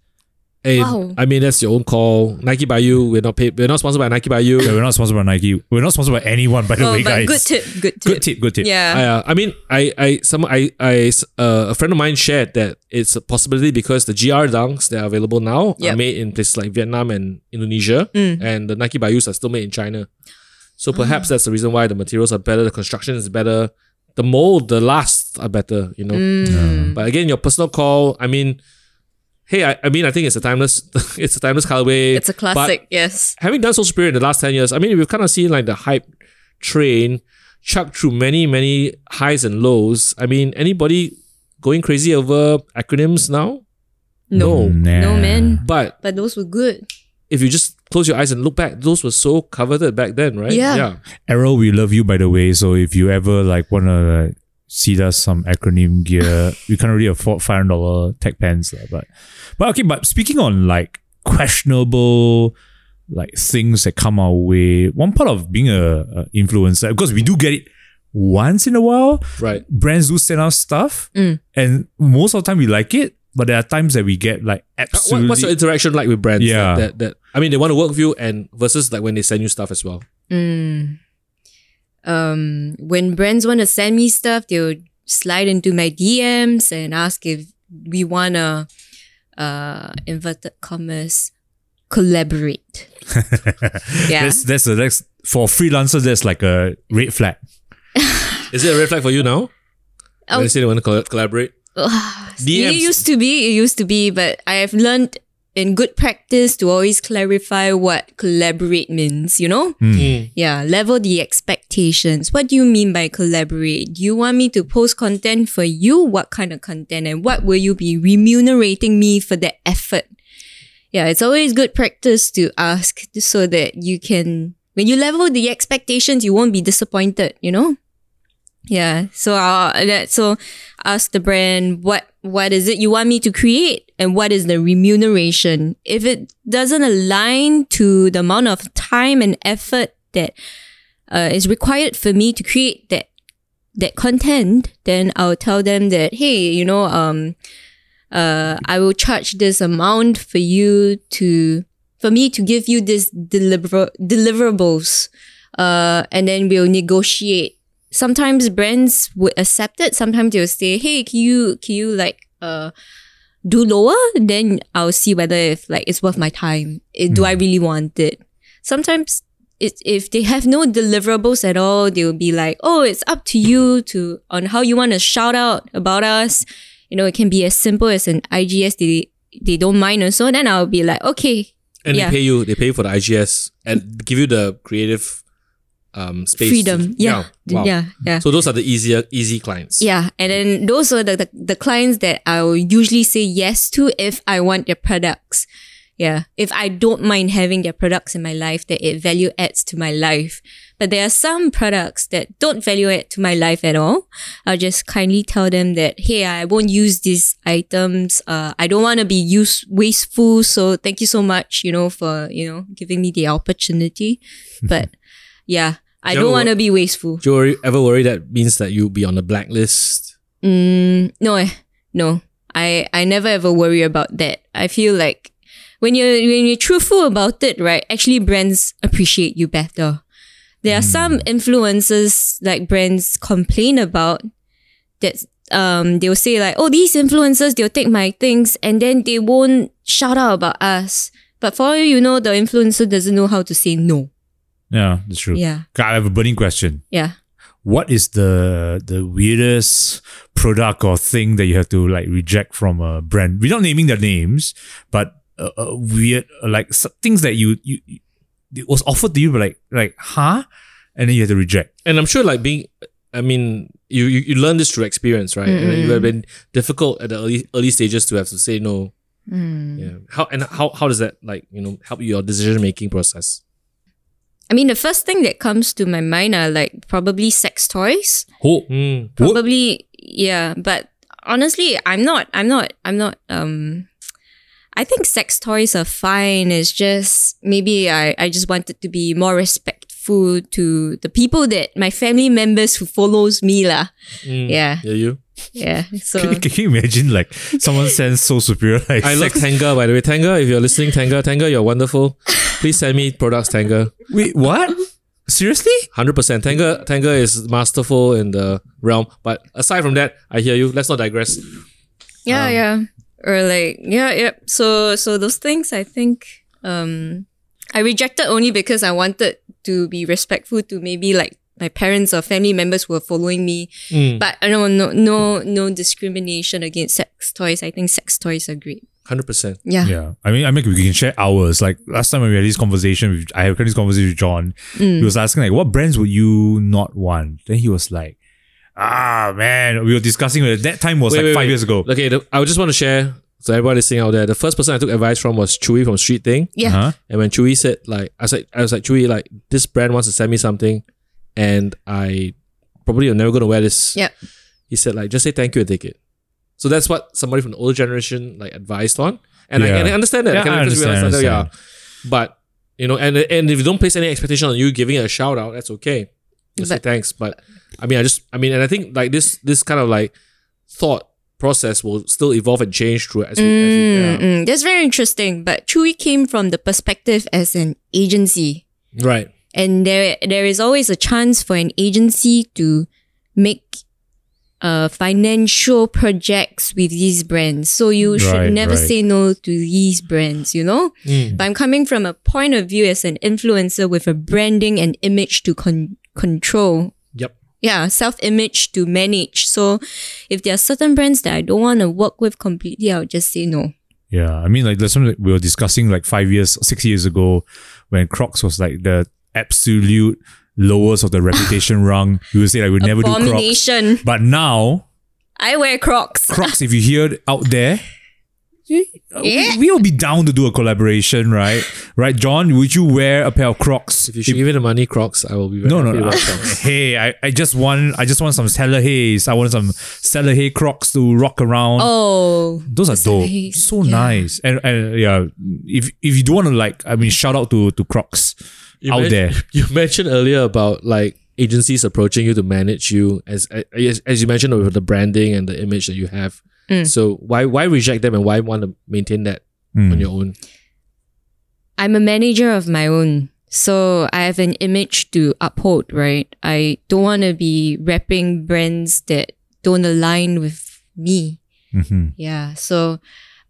Hey, Wow. I mean that's your own call. Nike by you. We're not paid. We're not sponsored by Nike by you. Yeah, we're not sponsored by Nike. We're not sponsored by anyone, by the Oh, way, but guys. good tip, good tip. Good tip, good tip. Yeah. I, uh, I mean, I, I, some, I, I, uh, a friend of mine shared that it's a possibility because the GR dunks that are available now are made in places like Vietnam and Indonesia, Mm. and the Nike By Yous are still made in China. So perhaps that's the reason why the materials are better, the construction is better, the mold, the lasts are better. You know, Mm. but again, your personal call. I mean, hey, I, I mean, I think it's a timeless, it's a timeless colorway. It's a but classic, yes. having done Sole Superior in the last 10 years, I mean, we've kind of seen like the hype train chuck through many, many highs and lows. I mean, anybody going crazy over acronyms now? No. Nah. No man. But But those were good. if you just close your eyes and look back, those were so coveted back then, right? Yeah. Yeah. Arrow, we love you by the way. So if you ever like wanna like, see us some acronym gear, we can't really afford five hundred dollar tech pens, but but okay. But speaking on like questionable like things that come our way, one part of being a, a influencer because we do get it once in a while. Right. Brands do send us stuff, Mm. and most of the time we like it. But there are times that we get like What, absolutely what's your interaction like with brands? Yeah. That, that, that I mean, they want to work with you and versus like when they send you stuff as well. Mm. Um, when brands want to send me stuff, they'll slide into my DMs and ask if we wanna, uh, inverted commas, collaborate. yeah. That's that's a that's for freelancers. That's like a red flag. Is it a red flag for you now? Oh. When they say they want to coll- collaborate? It used to be, it used to be, but I have learned in good practice to always clarify what collaborate means, you know? Hmm. Yeah, level the expectations. What do you mean by collaborate? Do you want me to post content for you? What kind of content? And what will you be remunerating me for that effort? Yeah, it's always good practice to ask so that you can, when you level the expectations, you won't be disappointed, you know? Yeah. So I'll so ask the brand what what is it you want me to create and what is the remuneration. If it doesn't align to the amount of time and effort that uh, is required for me to create that that content, then I'll tell them that hey, you know, um, uh, I will charge this amount for you to for me to give you this deliver deliverables, uh, and then we'll negotiate. Sometimes brands would accept it. Sometimes they'll say, hey, can you can you like uh do lower? Then I'll see whether if like it's worth my time. Eh, Do I really want it? Sometimes it, if they have no deliverables at all, they will be like, "Oh, it's up to you to on how you want to shout out about us." You know, it can be as simple as an IGS. They they don't mind or so. Then I'll be like, "Okay, And Yeah. they pay you. They pay you for the IGS and give you the creative um space. to- freedom." Yeah, Wow. yeah, yeah. So those are the easier easy clients. Yeah, and then those are the, the, the clients that I will usually say yes to if I want their products. Yeah, if I don't mind having their products in my life, that it value adds to my life. But there are some products that don't value add to my life at all. I'll just kindly tell them that, hey, I won't use these items. Uh, I don't want to be use wasteful. So thank you so much, you know, for, you know, giving me the opportunity. But yeah, I Do don't want to be wasteful. Do you worry, ever worry that means that you'll be on the blacklist? Mm, no, eh, no. I I never ever worry about that. I feel like when you're when you're truthful about it, right? Actually, brands appreciate you better. There are some influencers like brands complain about that. Um, they'll say like, "Oh, these influencers, they'll take my things and then they won't shout out about us." But for all you know, the influencer doesn't know how to say no. Yeah, that's true. Yeah, Okay, I have a burning question. yeah. What is the the weirdest product or thing that you have to like reject from a brand? Without naming their names, but uh, uh, weird uh, like things that you, you you it was offered to you, but like like huh, and then you have to reject. And I'm sure, like being, I mean, you you, you learn this through experience, right? And it would have been difficult at the early early stages to have to say no. Yeah. How and how how does that like you know help your decision making process? I mean, the first thing that comes to my mind are like probably sex toys. Oh, Mm. What? Probably, yeah. But honestly, I'm not. I'm not. I'm not. Um, I think sex toys are fine. It's just maybe I I just wanted to be more respectful to the people that my family members who follows me lah. Mm. Yeah, Yeah, you. Yeah. So can, can you imagine like someone sends Sole Superior like I love sex- Tenga, by the way. Tenga, if you're listening, Tenga, Tenga, you're wonderful. Please send me products, Tenga. Wait, what? Seriously? Hundred percent. Tenga, Tenga is masterful in the realm. But aside from that, I hear you. Let's not digress. yeah, yeah. Or like yeah, yeah. So so those things I think um I rejected only because I wanted to be respectful to maybe like my parents or family members were following me. Mm. But I don't know, no no no discrimination against sex toys. I think sex toys are great. Hundred percent. Yeah. Yeah, I mean, I mean, we can share ours. Like last time when we had this conversation, with, I had this conversation with John. Mm. He was asking like, "What brands would you not want?" Then he was like, "Ah, man, we were discussing. At that time was Wait, like wait, five wait. years ago. Okay, the, I just want to share so everybody listening out there. The first person I took advice from was Chewy from Street Thing. Yeah. Huh? And when Chewy said like I said I was like Chewy, like this brand wants to send me something and I probably am never gonna wear this. Yeah. He said like just say thank you and take it. So that's what somebody from the older generation like advised on. And, I, and I understand that. Yeah, can I because we understand, that. Yeah. But you know, and and if you don't place any expectation on you giving it a shout out, that's okay. Just say thanks. But I mean I just I mean and I think like this this kind of like thought process will still evolve and change through as we, as we yeah. Mm, mm. That's very interesting. But Chewy came from the perspective as an agency. Right. And there there is always a chance for an agency to make uh financial projects with these brands so you should never right. say no to these brands you know Mm. but i'm coming from a point of view as an influencer with a branding and image to con- control Yep. yeah self image to manage so if there are certain brands that i don't want to work with completely i'll just say no Yeah, I mean, like there's something we were discussing like five years, six years ago, when Crocs was like the absolute lowest of the reputation rung. We would say like we never do Crocs, but now i wear crocs Crocs, if you hear it out there, Yeah. we will be down to do a collaboration, right? Right, John? Would you wear a pair of Crocs? If you should give me the money, Crocs, I will be very no, no, no. hey, I, I just want I just want some Stellar Haze. I want some Stellar Hay Crocs to rock around. Oh, Those are dope. Haze, So yeah. nice. And and yeah, if if you do want to like, I mean, shout out to to Crocs You out men- there. You mentioned earlier about like agencies approaching you to manage you as as, as you mentioned with the branding and the image that you have. Mm. So why why reject them and why want to maintain that Mm. on your own? I'm a manager of my own. So I have an image to uphold, right? I don't want to be repping brands that don't align with me. Mhm. Yeah. So,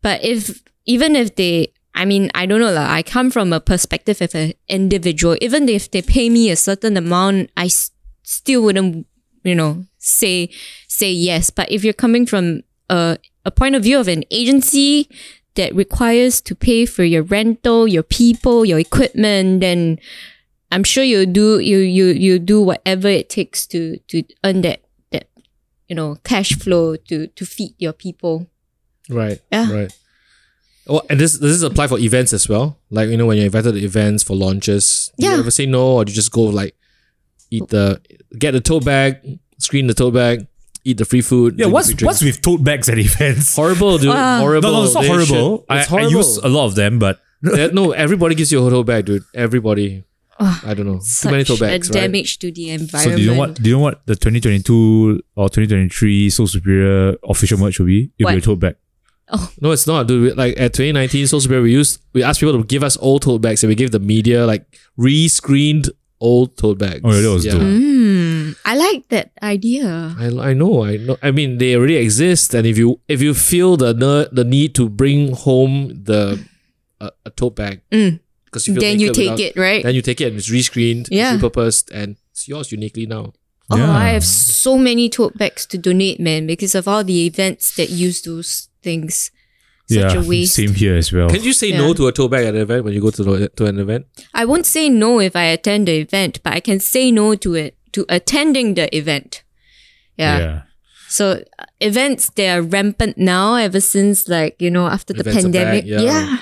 but if, even if they, I mean, I don't know, lah. I come from a perspective of an individual. Even if they pay me a certain amount, I s- still wouldn't, you know, say, say yes. But if you're coming from a, a point of view of an agency that requires to pay for your rental, your people, your equipment, then I'm sure you do you you you do whatever it takes to to earn that that you know cash flow to to feed your people. Right. Yeah. Right. Oh, and this does this apply for events as well? Like you know when you're invited to events for launches, do Yeah. you ever say no or do you just go like eat the get the tote bag, screen the tote bag, eat the free food? Yeah, what's free what's with tote bags at events? horrible, dude? Wow. Horrible. No, no, it's not They horrible. should- I, It's I horrible. use a lot of them, but Yeah, no, everybody gives you a tote bag, dude. Everybody. I don't know. Too many tote bags, a right? damage to the environment. so do you know what do you know what the 2022 or 2023 Sole Superior official merch will be? It'll be a tote bag. No, it's not, dude. We- Like at 2019, Sole Superior, we used we asked people to give us old tote bags, and we gave the media like re-screened old tote bags. Oh, yeah, that was dope. Mm, I like that idea. I, I know, I know. I mean, they already exist, and if you if you feel the ner- the need to bring home the uh, a tote bag, Mm. because you feel Then you take without- it, right? then you take it and it's re-screened, Yeah. it's repurposed, and it's yours uniquely now. Oh, Yeah. I have so many tote bags to donate, man, because of all the events that use those things. Such yeah, a waste. same here as well. Can you say Yeah. no to a tote bag at an event when you go to the, to an event? I won't say no if I attend the event, but I can say no to it to attending the event. Yeah. yeah. So uh, events they are rampant now ever since like you know after the Events pandemic. back, yeah.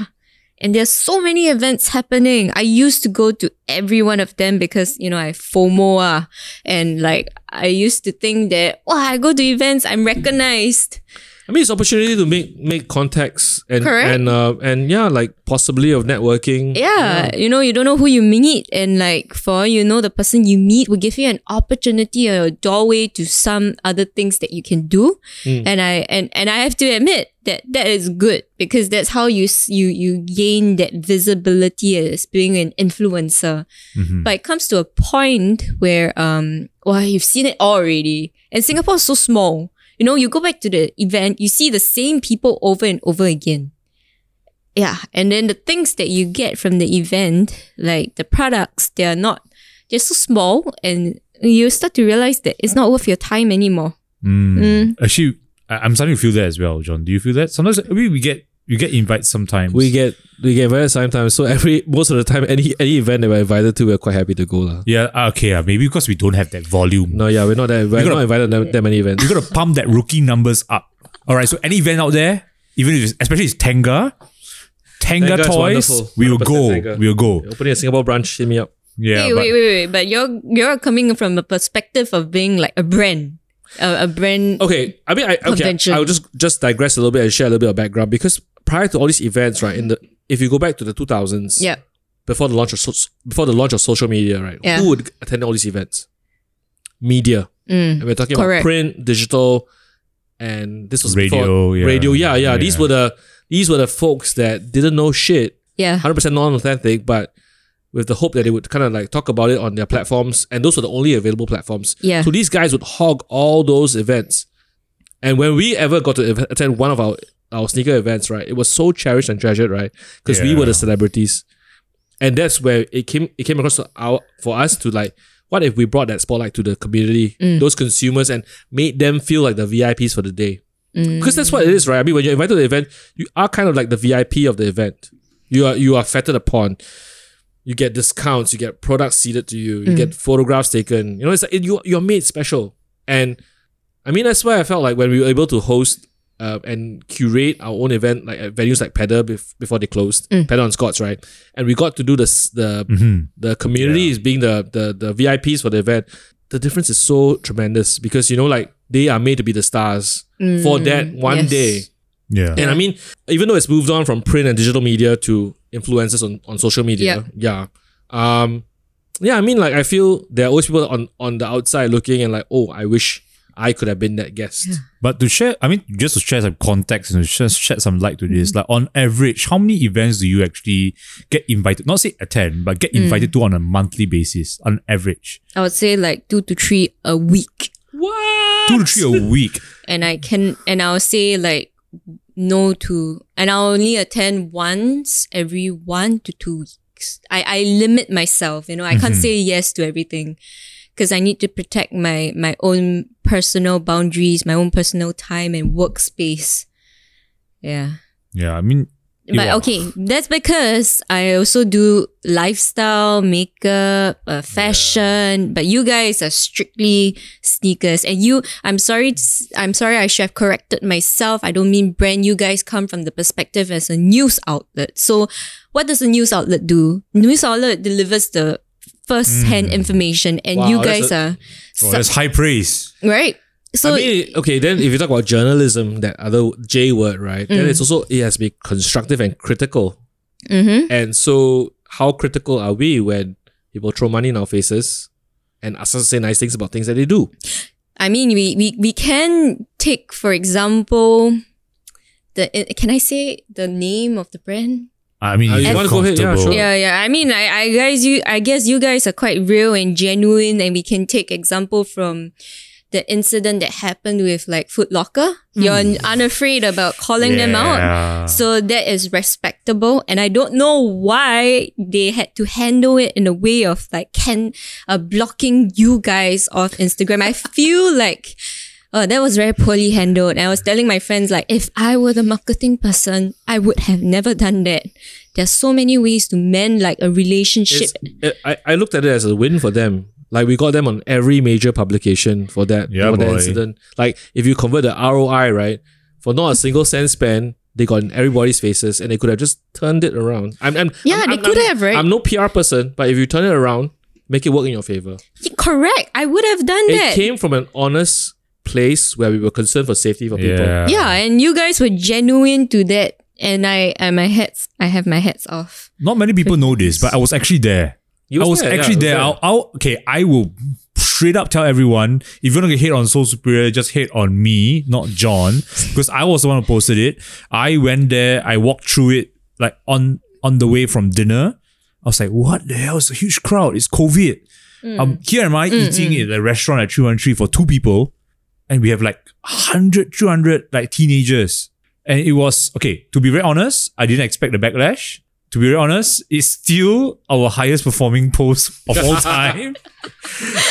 And there's so many events happening. I used to go to every one of them because, you know, I FOMO ah, and like I used to think that, wow, I go to events, I'm recognized. I mean, it's opportunity to make make contacts and Correct. and uh, and yeah, like possibly of networking. Yeah, you know, you don't know who you meet, and like for you know, the person you meet will give you an opportunity or a doorway to some other things that you can do. And I and and I have to admit that that is good because that's how you you you gain that visibility as being an influencer. But it comes to a point where um, well, you've seen it already, and Singapore is so small. You know, you go back to the event, you see the same people over and over again. Yeah, and then the things that you get from the event, like the products, they are not, they're so small, and you start to realize that it's not worth your time anymore. Mm. Actually, I- I'm starting to feel that as well, John. Do you feel that? Sometimes we, we get you get invites sometimes. We get we get invited sometimes. So every most of the time, any any event that we're invited to, we're quite happy to go lah. yeah, ah, okay, yeah, maybe because we don't have that volume. No, yeah, we're not that we're gotta- not invited to that, that many events. You gotta pump that rookie numbers up. All right, so any event out there, even if it's, especially it's Tenga, Tenga, Tenga toys, we will go. Tenga. We will go. Opening a Singapore branch, hit me up. Yeah, wait, but wait, wait, wait, but you're you're coming from a perspective of being like a brand, a, a brand. Okay, i mean i okay, i'll just just digress a little bit and share a little bit of background because prior to all these events, right, in the if you go back to the two thousands, Yeah, before the launch of so- before the launch of social media, right, Yeah. who would attend all these events? Media, Mm. and we're talking Correct. about print, digital, and this was Radio, before, yeah. radio. Yeah, yeah, These were the these were the folks that didn't know shit yeah, 100% non-authentic, but with the hope that they would kind of like talk about it on their platforms, and those were the only available platforms. Yeah. So these guys would hog all those events, and when we ever got to attend one of our our sneaker events, right, it was so cherished and treasured, right, because we were the celebrities, and that's where it came. It came across to our for us to like. What if we brought that spotlight to the community, mm. those consumers, and made them feel like the VIPs for the day? Mm. Because that's what it is, right? I mean, when you're invited to the event, you are kind of like the VIP of the event. You are you are fettered upon. You get discounts. You get products seeded to you. You mm. get photographs taken. You know, it's like you you're made special. And I mean, that's why I felt like when we were able to host uh, and curate our own event like at venues like Pedder bef- before they closed, Mm. Pedder on Scotts, right? And we got to do this the Mhm. the community is being the, the the VIPs for the event. The difference is so tremendous because you know like they are made to be the stars for that one yes. day. Yeah. And I mean, even though it's moved on from print and digital media to influencers on, on social media, yeah. Um, yeah, I mean, like I feel there are always people on, on the outside looking and like, oh, I wish I could have been that guest. But to share, I mean, just to share some context and to share, shed some light to this, mm-hmm. like on average, how many events do you actually get invited? Not say attend, but get mm. invited to on a monthly basis, on average. I would say like two to three a week. What? Two to three a week. And I can and I'll say like no to and I'll only attend once every one to two weeks. I, I limit myself, you know, I can't mm-hmm. say yes to everything. Because I need to protect my my own personal boundaries, my own personal time and workspace. Yeah. Yeah, I mean, But are- okay, that's because I also do lifestyle, makeup, uh, fashion. But you guys are strictly sneakers, and you. I'm sorry. I'm sorry. I should have corrected myself. I don't mean brand. You guys come from the perspective as a news outlet. So, what does a news outlet do? News outlet delivers the first-hand mm. information, and Wow, you that's guys a- are oh, that's high praise. right. So I mean, okay, then if you talk about journalism, that other J word, right? Then mm. it's also, it has to be constructive and critical. mhm. And so, how critical are we when people throw money in our faces and ask us to say nice things about things that they do? I mean, we, we, we can take, for example, the eh, can I say the name of the brand? I mean, Uh, you you wanna go ahead? Yeah, sure. Yeah, yeah. I mean, I, I guys, you, I guess you guys are quite real and genuine, and we can take example from the incident that happened with like Foot Locker. You're unafraid about calling them out. So that is respectable, and I don't know why they had to handle it in a way of like can uh, blocking you guys off Instagram. I feel like uh, that was very poorly handled. And I was telling my friends like, if I were the marketing person, I would have never done that. There's so many ways to mend like a relationship. It's, I, I looked at it as a win for them. Like we got them on every major publication for that, Yeah, for that incident. Like if you convert the ROI, right, for not a single cent spent, they got in everybody's faces and they could have just turned it around. I'm, I'm, Yeah, I'm- they I'm- could I'm- have, right? I'm no PR person, but if you turn it around, make it work in your favor. Correct. I would have done It that. It came from an honest place where we were concerned for safety for people. Yeah. yeah, and you guys were genuine to that. And I, and my hats, I have my hats off. Not many people know this, but I was actually there. You I was was there, actually I was there. there. I'll, I'll, okay, I will straight up tell everyone if you're gonna get hate on Sole Superior, just hate on me, not John, because I was the one who posted it. I went there, I walked through it like on on the way from dinner. I was like, what the hell? It's a huge crowd. It's COVID. Mm. Um, here am I mm, eating mm. in a restaurant at 313 for two people, and we have like 100, 200 like teenagers. And it was, okay, to be very honest, I didn't expect the backlash. To be very honest, it's still our highest performing post of all time.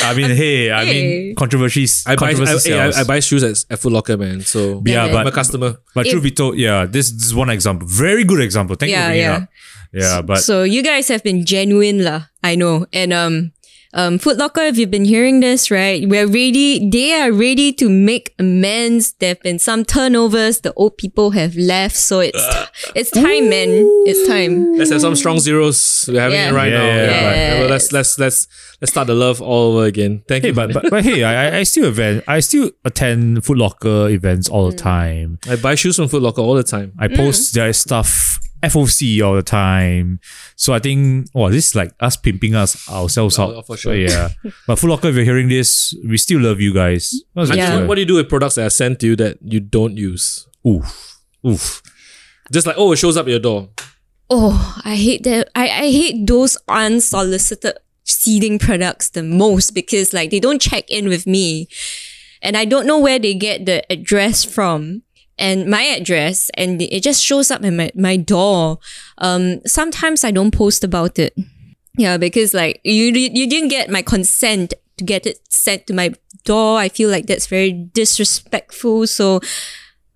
I mean, hey, I Hey. mean, controversies. I buy, I, I. I buy shoes at, at Foot Locker, man. So Yeah, I'm but a customer. but If- truth be told, yeah, this, this is one example. Very good example. Thank Yeah, you for bringing yeah. up. Yeah, but so you guys have been genuine lah. I know. And um um Foot Locker, if you've been hearing this, right? We're ready they are ready to make amends. There have been some turnovers. The old people have left. So it's it's time, man. It's time. Let's have some strong zeros. We're having Yeah. it right Yeah, now. yeah, Yeah, yeah. but- well, let's let's let's let's start the love all over again. Thank hey, you. but, but but hey, I I- I still event I still attend Foot Locker events all Mm. the time. I buy shoes from Foot Locker all the time. I post their stuff FOC all the time. So I think, oh, this is like us pimping us ourselves Oh, out. for sure. But yeah. but Foot Locker, if you're hearing this, we still love you guys. Yeah. what, what do you do with products that are sent to you that you don't use? Oof. Oof. Just like, oh, it shows up at your door. Oh, I hate that. I, I hate those unsolicited seeding products the most because like they don't check in with me. And I don't know where they get the address from. And my address, and it just shows up in my, my door. Um, sometimes I don't post about it. Yeah, because like you you didn't get my consent to get it sent to my door. I feel like that's very disrespectful. So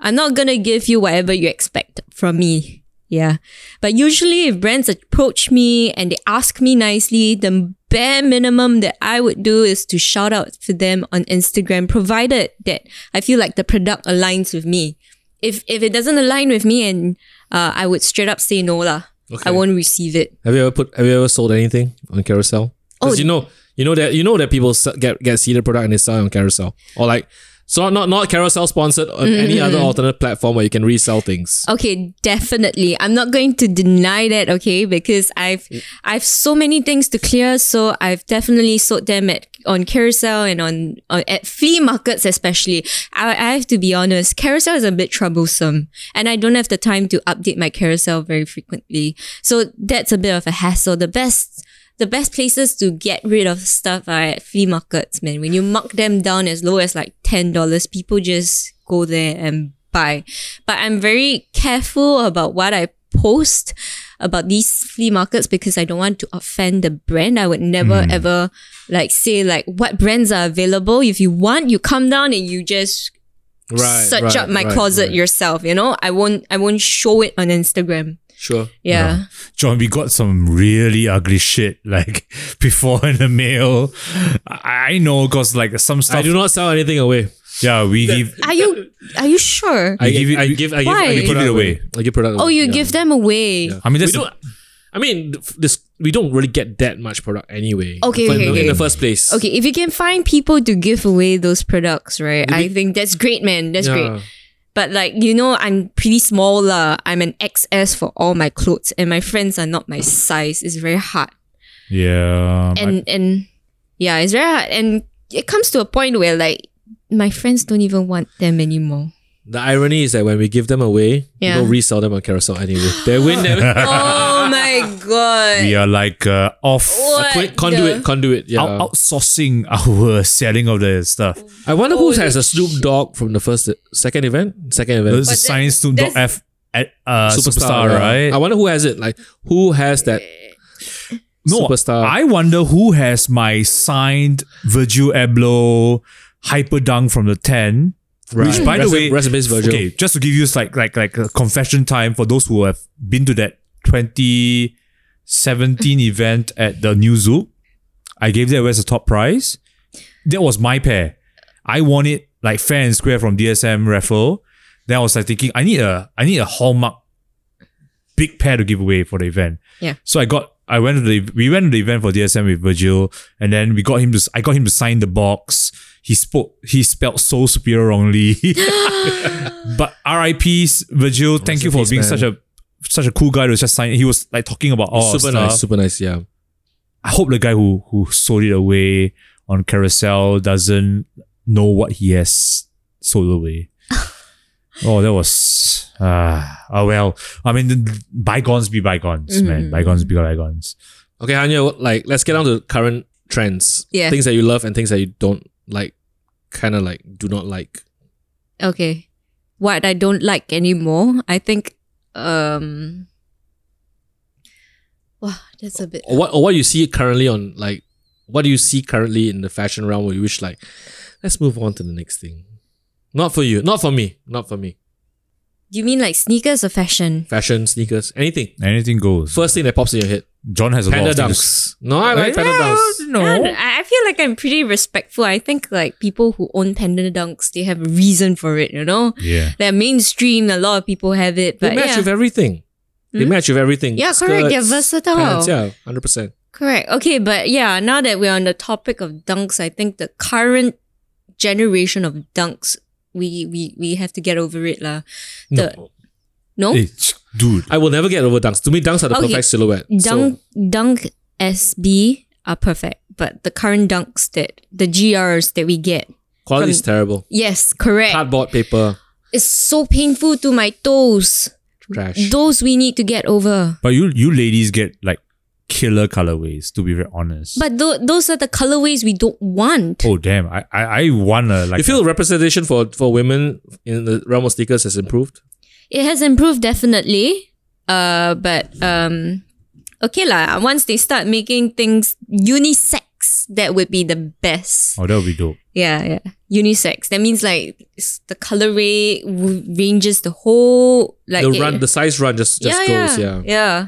I'm not gonna give you whatever you expect from me. Yeah. But usually if brands approach me and they ask me nicely, the bare minimum that I would do is to shout out for them on Instagram, provided that I feel like the product aligns with me. if if it doesn't align with me, and uh, I would straight up say no lah. Okay. I won't receive it. Have you ever put? Have you ever sold anything on Carousell? Because Oh, you know, you know that you know that people get get seeded product and they sell it on Carousell or like so not not, Carousell sponsored on Mm-hmm. any other alternate platform where you can resell things. Okay, definitely. I'm not going to deny that, okay, because I've I've so many things to clear, so I've definitely sold them at on Carousell and on, on at flea markets especially. I, I have to be honest, Carousell is a bit troublesome, and I don't have the time to update my Carousell very frequently. So that's a bit of a hassle. The best the best places to get rid of stuff are at flea markets, man. When you mark them down as low as like ten dollars, people just go there and buy. But I'm very careful about what I post about these flea markets because I don't want to offend the brand. I would never hmm. ever like say like what brands are available. If you want, you come down and you just Right. search right, up my right, closet yourself. You know, I won't I won't show it on Instagram. Sure. Yeah. John, we got some really ugly shit like before in the mail. I, I know because like some stuff. I do not sell anything away. yeah, we give. Are you are you sure? I give give, it- I give, I give, Why? I give Give it away. I give product. oh, you Yeah. give them away. I mean, We that's don't. I mean, this we don't really get that much product anyway. Okay, okay, in, okay. in the first place. Okay, if you can find people to give away those products, right? I think that's great, man. That's Yeah. great. But like, you know, I'm pretty small lah. I'm an XS for all my clothes and my friends are not my size. It's very hard. yeah. And and yeah, it's very hard. And it comes to a point where like my friends don't even want them anymore. The irony is that when we give them away, Yeah. people resell them on Carousell anyway. They win them. oh my god. we are like uh, off What Quick conduit, the- conduit. Yeah. out- outsourcing our selling of the stuff. I wonder Oh, who has a Snoop Dogg from the first, second event, second event. There's a that- science Snoop Dogg F at uh, superstar, yeah. right? I wonder who has it. Like who has that no, superstar? I wonder who has my signed Virgil Abloh hyper dunk from the 10. Which, by Rest the way, rest in peace, Virgil. okay, just to give you like like like a confession time for those who have been to that 2017 event at the New Zoo, I gave that away as a top prize. That was my pair. I won it like fair and square from DSM raffle. Then I was like thinking, I need a I need a hallmark big pair to give away for the event. Yeah. So I got I went to the we went to the event for DSM with Virgil, and then we got him to I got him to sign the box. He spoke he spelled Sole Superior wrongly. but R.I.P. Virgil, thank in you for peace, being man. such a such a cool guy to just sign. He was like talking about all super stuff. nice, super nice. Yeah. I hope the guy who who sold it away on Carousell doesn't know what he has sold away. oh, that was ah oh well. I mean, the- bygones be bygones, man. Bygones be bygones. Okay, Hanya, like let's get on to current trends. Yeah. Things that you love and things that you don't like, kind of like do not like. Okay. What I don't like anymore, I think um Wow, that's a bit Or what or what you see currently on like what do you see currently in the fashion realm where you wish like let's move on to the next thing. Not for you, not for me, not for me. Do you mean like sneakers or fashion? Fashion, sneakers, anything. Anything goes. First thing that pops in your head. John has a Panda lot of things. dunks. No, I like panda Yeah, dunks. No. I I feel like I'm pretty respectful. I think like people who own panda dunks, they have a reason for it, you know? Yeah. They're mainstream, a lot of people have it. They But match yeah, with everything. They Hmm? match with everything. Yeah, correct. They're Skirts, versatile. Pants, yeah, hundred percent. correct. Okay, but yeah, now that we're on the topic of dunks, I think the current generation of dunks, we we we have to get over it lah. The No, no, Hey, dude. I will never get over dunks. To me, dunks are the Okay. perfect silhouette. dunk dunk SB are perfect, but the current dunks that the GRs that we get, quality is terrible. yes, correct, Cardboard paper, it's so painful to my toes. trash. Those we need to get over. But you you ladies get like killer colorways, to be very honest. But tho- those are the colorways we don't want. oh damn. I I, I wanna like you feel representation for for women in the realm of sneakers has improved? It has improved definitely. Uh, but um, okay lah. Once they start making things unisex, that would be the best. Oh, that would be dope. Yeah, yeah. Unisex. That means like it's the colorway w- ranges the whole like the it- run, the size run just just yeah, goes. yeah, Yeah. yeah.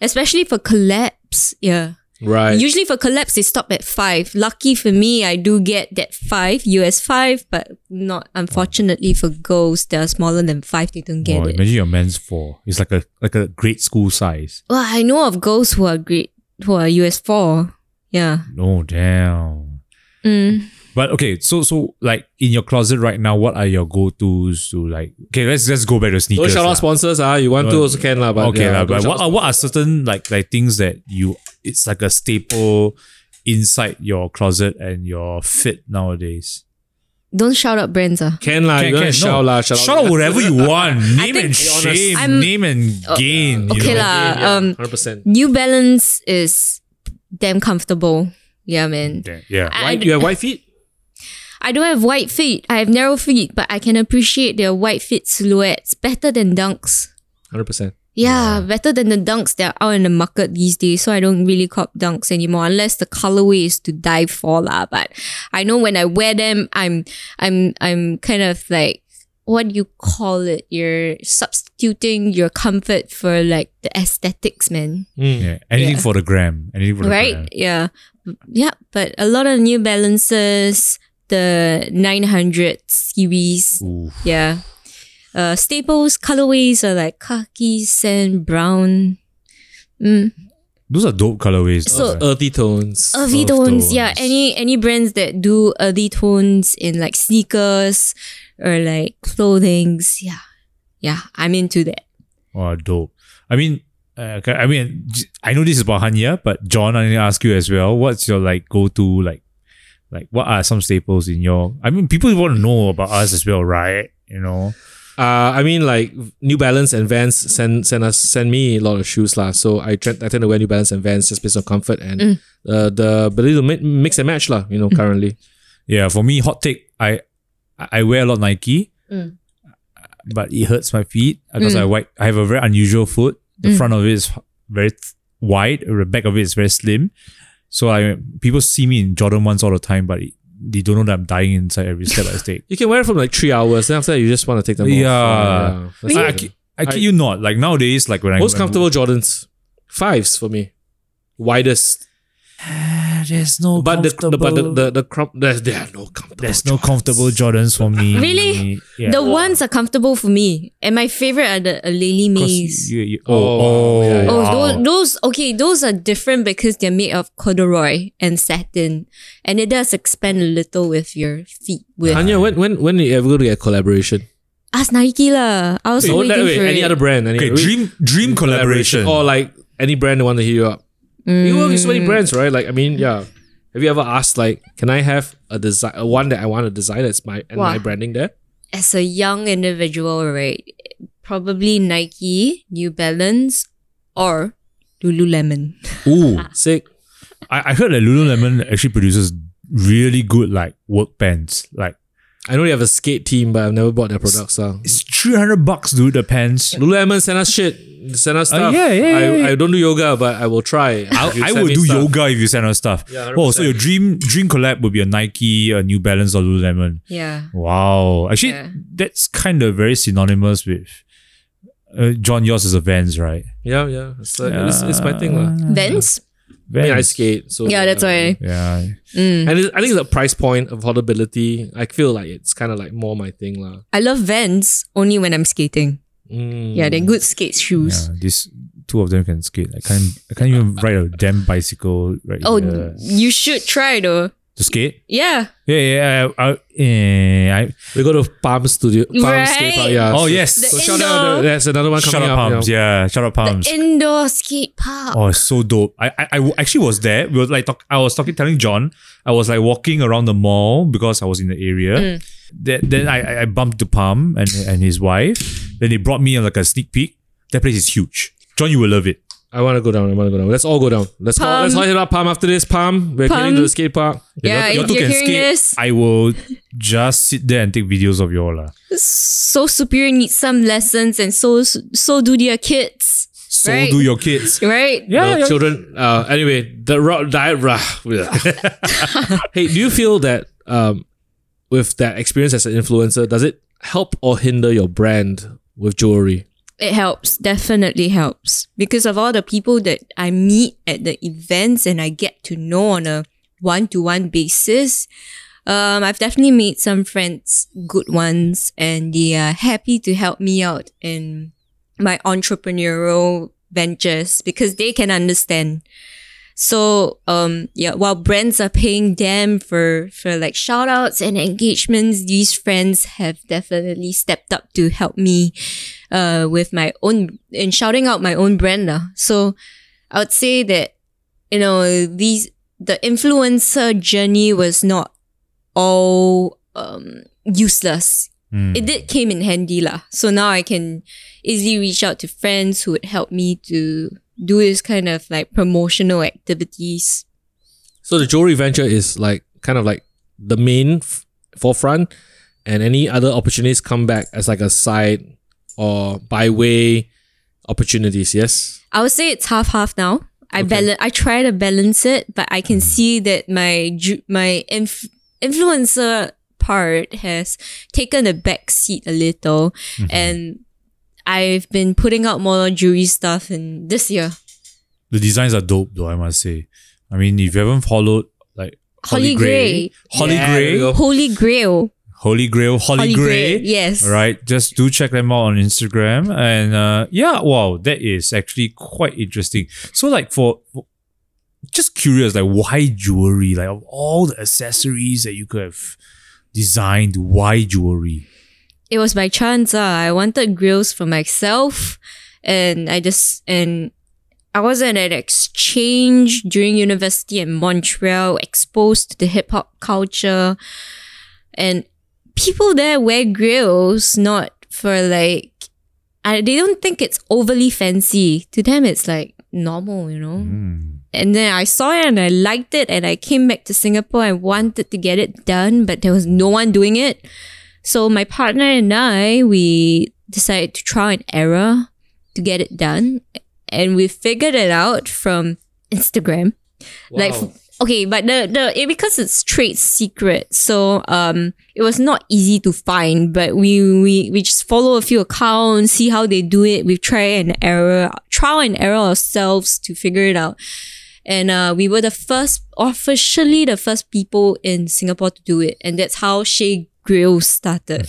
Especially for collabs. Yeah. Right. Usually for collabs, they stop at five. Lucky for me, I do get that five, US five, but not unfortunately for girls that are smaller than five, they don't get Oh, it. imagine your men's four. It's like a like a grade school size. Well, I know of girls who are great, who are US four. Yeah. No, damn. Mm. But okay, so so like in your closet right now, what are your go tos to like? Okay, let's let's go back to sneakers. Don't shout out sponsors, ah. You want to No. also can lah, but okay, yeah, lah, but what are, what are certain like like things that you it's like a staple inside your closet and your fit nowadays? Don't shout out brands. Ah. Can lah, Can- you want to can, shout no. lah, shout, Shout out whatever you want. Name and Be honest. shame, I'm- name and gain. you okay know? lah. um, hundred percent. New Balance is damn comfortable. Yeah, man. Yeah, Yeah. I- White, you have white feet. I don't have white feet. I have narrow feet, but I can appreciate their white fit silhouettes better than dunks. Hundred percent. Yeah, better than the dunks that are out in the market these days. So I don't really cop dunks anymore unless the colorway is to die for lah. But I know when I wear them, I'm I'm I'm kind of like what do you call it? You're substituting your comfort for like the aesthetics, man. Hmm. Yeah. Anything Yeah. for the gram. Anything for the right? gram. Yeah. Yeah. But a lot of New Balances, the 900 series. Ooh. Yeah. Uh, staples colorways are like khaki, sand, brown. Mm. Those are dope colorways. So- though. Earthy tones. Earthy Earth tones, yeah. Any any brands that do earthy tones in like sneakers or like clothings, yeah, yeah, I'm into that. Oh, dope. I mean, uh, okay, I mean, I know this is about Hanya, but John, I need to ask you as well. What's your like go to like, like what are some staples in your? I mean, people want to know about us as well, right? You know, Uh, I mean, like New Balance and Vans send send us send me a lot of shoes lah. So I tend I tend to wear New Balance and Vans just based on comfort and Mm. uh, the ability to mi- mix and match lah. You know, currently. yeah. For me, hot take. I I wear a lot Nike, Mm. but it hurts my feet because Mm. I white. I have a very unusual foot. The Mm. front of it is very th- wide, or the back of it is very slim. So I people see me in Jordan ones all the time, but they don't know that I'm dying inside every step I take. You can wear it for like three hours. Then after that, you just want to take them off. Yeah. Uh, that's I, I, kid- I kid you not. Like nowadays, like when I Most when- comfortable Jordans, fives for me. Widest, There's no but the, the but the the, the crop there's there are no comfortable. there's no Jordans. comfortable Jordans for me. Really? Yeah. The ones are comfortable for me, and my favorite are the uh, Lily Mays. you- you- Oh, oh, yeah, yeah. Oh, wow. those, those okay. Those are different because they're made of corduroy and satin, and it does expand a little with your feet. With Hanya, when when when are you ever going to get a collaboration? ask Nike lah. I was Wait, waiting that- wait, for any it. other brand? Any Okay, wait, dream dream collaboration. or like any brand that want to hit you up. You work with so many Mm. brands, right? Like I mean, yeah. Have you ever asked like, can I have a design, one that I want to design that's my and my branding there? As a young individual, right? Probably Nike, New Balance, or Lululemon. Ooh, Sick. I, I heard that Lululemon actually produces really good like work pants. Like I know they have a skate team, but I've never bought their products. So. it's three hundred bucks, dude. The pants. Lululemon send us shit. Send us Uh, stuff. yeah, yeah, I, yeah, yeah. I don't do yoga, but I will try. I, If you I send do stuff. yoga if you send us stuff. Yeah, oh, so your dream dream collab would be a Nike, a New Balance, or Lululemon. Yeah. Wow, actually, Yeah. that's kind of very synonymous with. Uh, John, yours is a Vans, right? Yeah, yeah. It's, like, it's, it's my thing. lah. Vans? I mean, I skate. So Yeah, that's why. Yeah, Mm. And it, I think the price point, affordability, I feel like it's kind of like more my thing. lah. I love Vans only when I'm skating. Mm. Yeah, they're good skate shoes. yeah. These two of them can skate. I can't. I can't even ride a damn bicycle right Oh, here. you should try though. To skate. Yeah. Yeah, yeah. I, I, I, We go to Palm Studio, Palm Right. Skate Park. Yeah. oh yes. The So shout indoor- out. There's another one Shout coming out up. palms. you know. Yeah, shout out palms. Indoor skate park. Oh, it's so dope. I, I, I actually was there. We were like, talk, I was talking, telling John, I was like walking around the mall because I was in the area. Mm. Then, then I, I- I bumped to Palm and, and his wife. Then they brought me on like a sneak peek. That place is huge. John, you will love it. I want to go down. I want to go down. Let's all go down. Let's all, Palm. let's all hit up Palm after this. Palm. We're Palm. getting to the skate park. Yeah, y'all if two you're can hearing skate. this- I will just sit there and take videos of y'all. lah. Sole Superior needs some lessons, and so so do their kids. So Right. do your kids. Right? No, children. Uh, anyway, the raw diet. Rah, hey, do you feel that um, with that experience as an influencer, does it help or hinder your brand with jewelry? It helps, definitely helps. Because of all the people that I meet at the events and I get to know on a one to one basis. Um, I've definitely made some friends, good ones, and they are happy to help me out in my entrepreneurial ventures because they can understand. So, um, yeah, while brands are paying them for, for like shout outs and engagements, these friends have definitely stepped up to help me, uh, with my own, in shouting out my own brand. lah. So I would say that, you know, these, the influencer journey was not all, um, useless. Mm. It did came in handy lah. So now I can easily reach out to friends who would help me to do this kind of like promotional activities. So the jewelry venture is like kind of like the main f- forefront, and any other opportunities come back as like a side or by way opportunities. Yes. I would say it's half half now. I Okay. balance. I try to balance it, but I can mm-hmm. see that my ju- my inf- influencer part has taken a back seat a little, mm-hmm. and I've been putting out more jewelry stuff in this year. The designs are dope, though. I must say. I mean, if you haven't followed, like Holy Gray. Holly Yeah, there we Gray. Holy Grail. Holy Grail, Holly, Holy Gray. Yes. Right, just do check them out on Instagram, and uh, yeah, wow, that is actually quite interesting. So, like, for, for just curious, like, why jewelry? Like, of all the accessories that you could have designed, why jewelry? it was by chance. Uh, I wanted grills for myself, and I just and I was at an exchange during university in Montreal, exposed to the hip hop culture, and people there wear grills not for like. I, they don't think it's overly fancy. To them, it's like normal, you know. Hmm. And then I saw it and I liked it, and I came back to Singapore. I wanted to get it done, but there was no one doing it. So my partner and I, we decided to try and error to get it done. And we figured it out from Instagram. Like f- okay, but the the it, because it's trade secret, so um it was not easy to find. But we we we just follow a few accounts, see how they do it. We try and error, trial and error ourselves to figure it out. And uh, we were the first, officially the first people in Singapore to do it, and that's how Chez Grills started.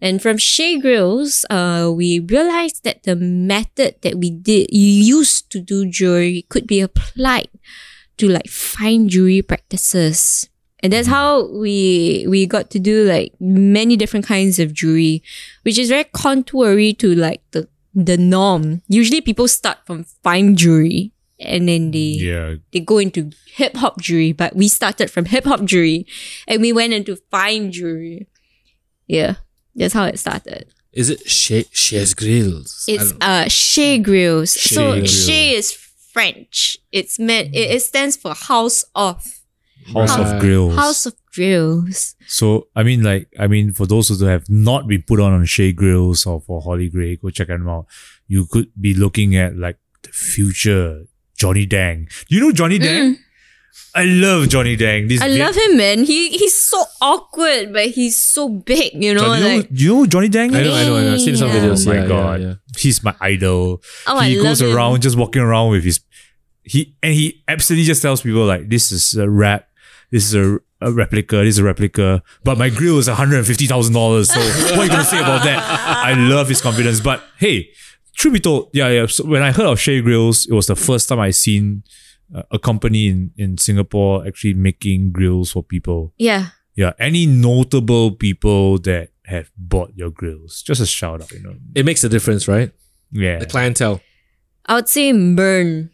And from Chez Grills, uh, we realized that the method that we did used to do jewelry could be applied to like fine jewelry practices. And that's how we we got to do like many different kinds of jewelry, which is very contrary to like the the norm. Usually people start from fine jewelry and then they Yeah, they go into hip hop jewelry, but we started from hip hop jewelry and we went into fine jewelry. Yeah, that's how it started. Is it Chez, Chez Grills? I It's don't- uh Chez Grills. so Grills. Chez is French. It's meant it, it stands for House of House Right. of Grills. House of Grills. So I mean, like, I mean, for those who have not been put on on Chez Grills or for Holly Gray, go check them out. You could be looking at like the future Johnny Dang. Do you know Johnny Dang? I love Johnny Dang. This Mm. I Viet- love him, man. He he's so awkward, but he's so big. You know, Johnny, you, know, like you know Johnny Dang? I know, I know, I know. I've seen some Yeah. videos. Oh my yeah, god, Yeah, yeah. He's my idol. Oh, I he love goes him. around just walking around with his he and he absolutely just tells people like this is a rap, this is a, a replica, this is a replica. But my grill is hundred and fifty thousand dollars. So what are you gonna say about that? I love his confidence. But hey, truth be told, yeah, yeah. So when I heard of Chez Grills, it was the first time I seen uh, a company in in Singapore actually making grills for people. yeah. Yeah, any notable people that have bought your grills? Just a shout out, you know. It makes a difference, right? Yeah. The clientele. I would say Mern.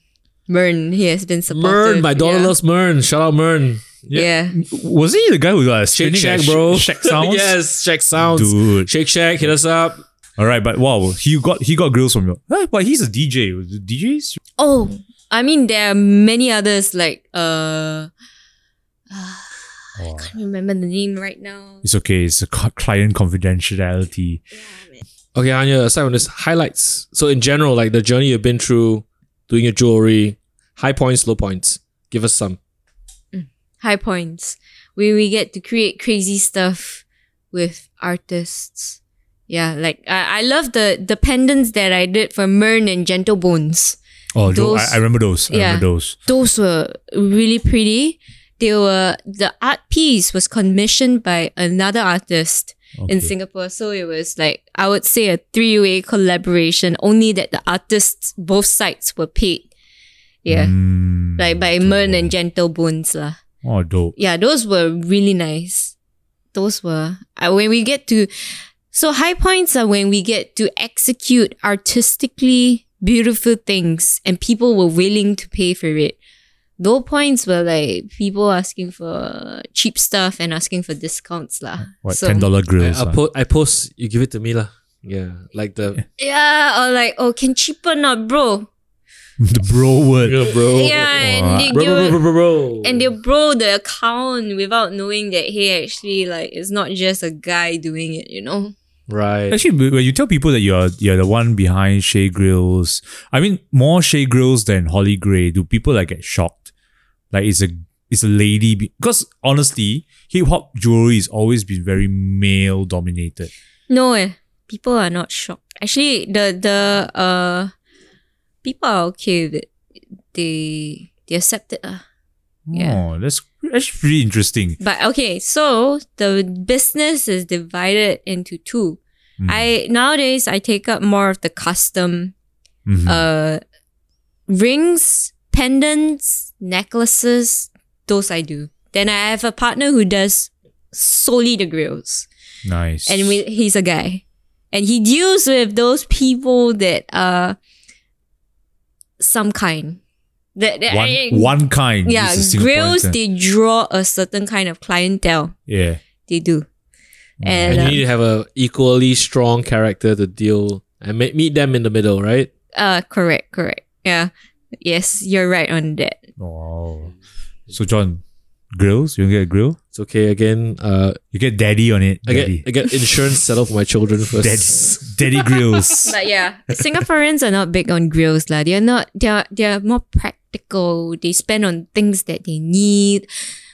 Mern, he has been supportive. Mern, my daughter yeah. loves Mern. Shout out Mern. Yeah. Was he the guy who got Shake spinning Shack, bro. Shake Shack sounds? yes, Shake Sounds. Dude. Shake Shack, hit us up. All right, but wow, he got he got grills from you. Huh, but he's a DJ. DJs? Oh, I mean, there are many others like uh, Oh, Oh. I can't remember the name right now. it's okay. It's a client confidentiality. Yeah, Okay, Hanya, aside from this, highlights. So in general, like the journey you've been through, doing your jewelry, high points, low points. Give us some. Mm, high points. We we get to create crazy stuff with artists, Yeah, like I, I love the the pendants that I did for Mern and Gentle Bones. Oh, Those- I, I remember those. I yeah. remember those. Those were really pretty. They were the art piece was commissioned by another artist in Singapore. So it was like I would say a three way collaboration. Only that the artists both sides were paid. Yeah, Mm, like by Mern and Gentle Bones lah. Oh, dope. yeah, those were really nice. Those were uh, when we get to so high points are when we get to execute artistically beautiful things and people were willing to pay for it. Low points were like people asking for cheap stuff and asking for discounts lah. What So- ten dollar I, grills? I, ah? po- I post, you give it to me lah. Yeah, like the Yeah, or like oh can cheaper not bro? the bro word. yeah, bro. Yeah, and they, bro, they bro, bro, bro, bro. and they bro the account without knowing that hey actually like it's not just a guy doing it, you know. right. Actually, when you tell people that you're you're the one behind Chez Grills, I mean more Chez Grills than Holly Gray, do people like get shocked? Like it's a it's a lady be- because honestly, hip hop jewelry has always been very male dominated. No, eh. People are not shocked. Actually, the the uh people are okay with it. They they accept it. Uh. Yeah. Oh, that's that's pretty interesting. But okay, so the business is divided into two. Mm. I nowadays I take up more of the custom Mhm. uh rings, pendants, necklaces, those I do. Then I have a partner who does solely the grills. nice. and we, he's a guy and he deals with those people that are some kind that, that one I- one kind. yeah grills they draw a certain kind of clientele yeah. they do and, and you uh, need to have a equally strong character to deal and ma- meet them in the middle, right? uh correct correct yeah yes you're right on that Wow. So John, grills? You get a grill? It's okay. Again, uh, You get daddy on it. I get I get insurance settled for my children first. Daddy, daddy grills. but yeah singaporeans are not big on grills la. they're not they're they're more practical they spend on things that they need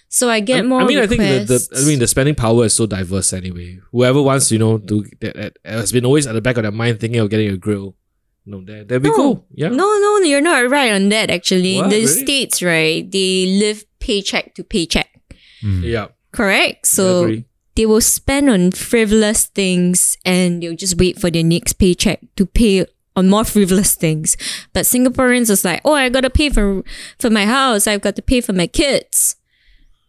so i get I, more I mean, I think the, the. I mean the spending power is so diverse anyway. Whoever wants, you know, to that, that has been always at the back of their mind thinking of getting a grill. No, there, there we No. go. Yeah. No, no, you're not right on that actually. What? the Really? states, right, they live paycheck to paycheck. Hmm. Yeah. Correct? So they will spend on frivolous things and they'll just wait for their next paycheck to pay on more frivolous things. But Singaporeans is like, oh, I gotta pay for for my house, I've got to pay for my kids.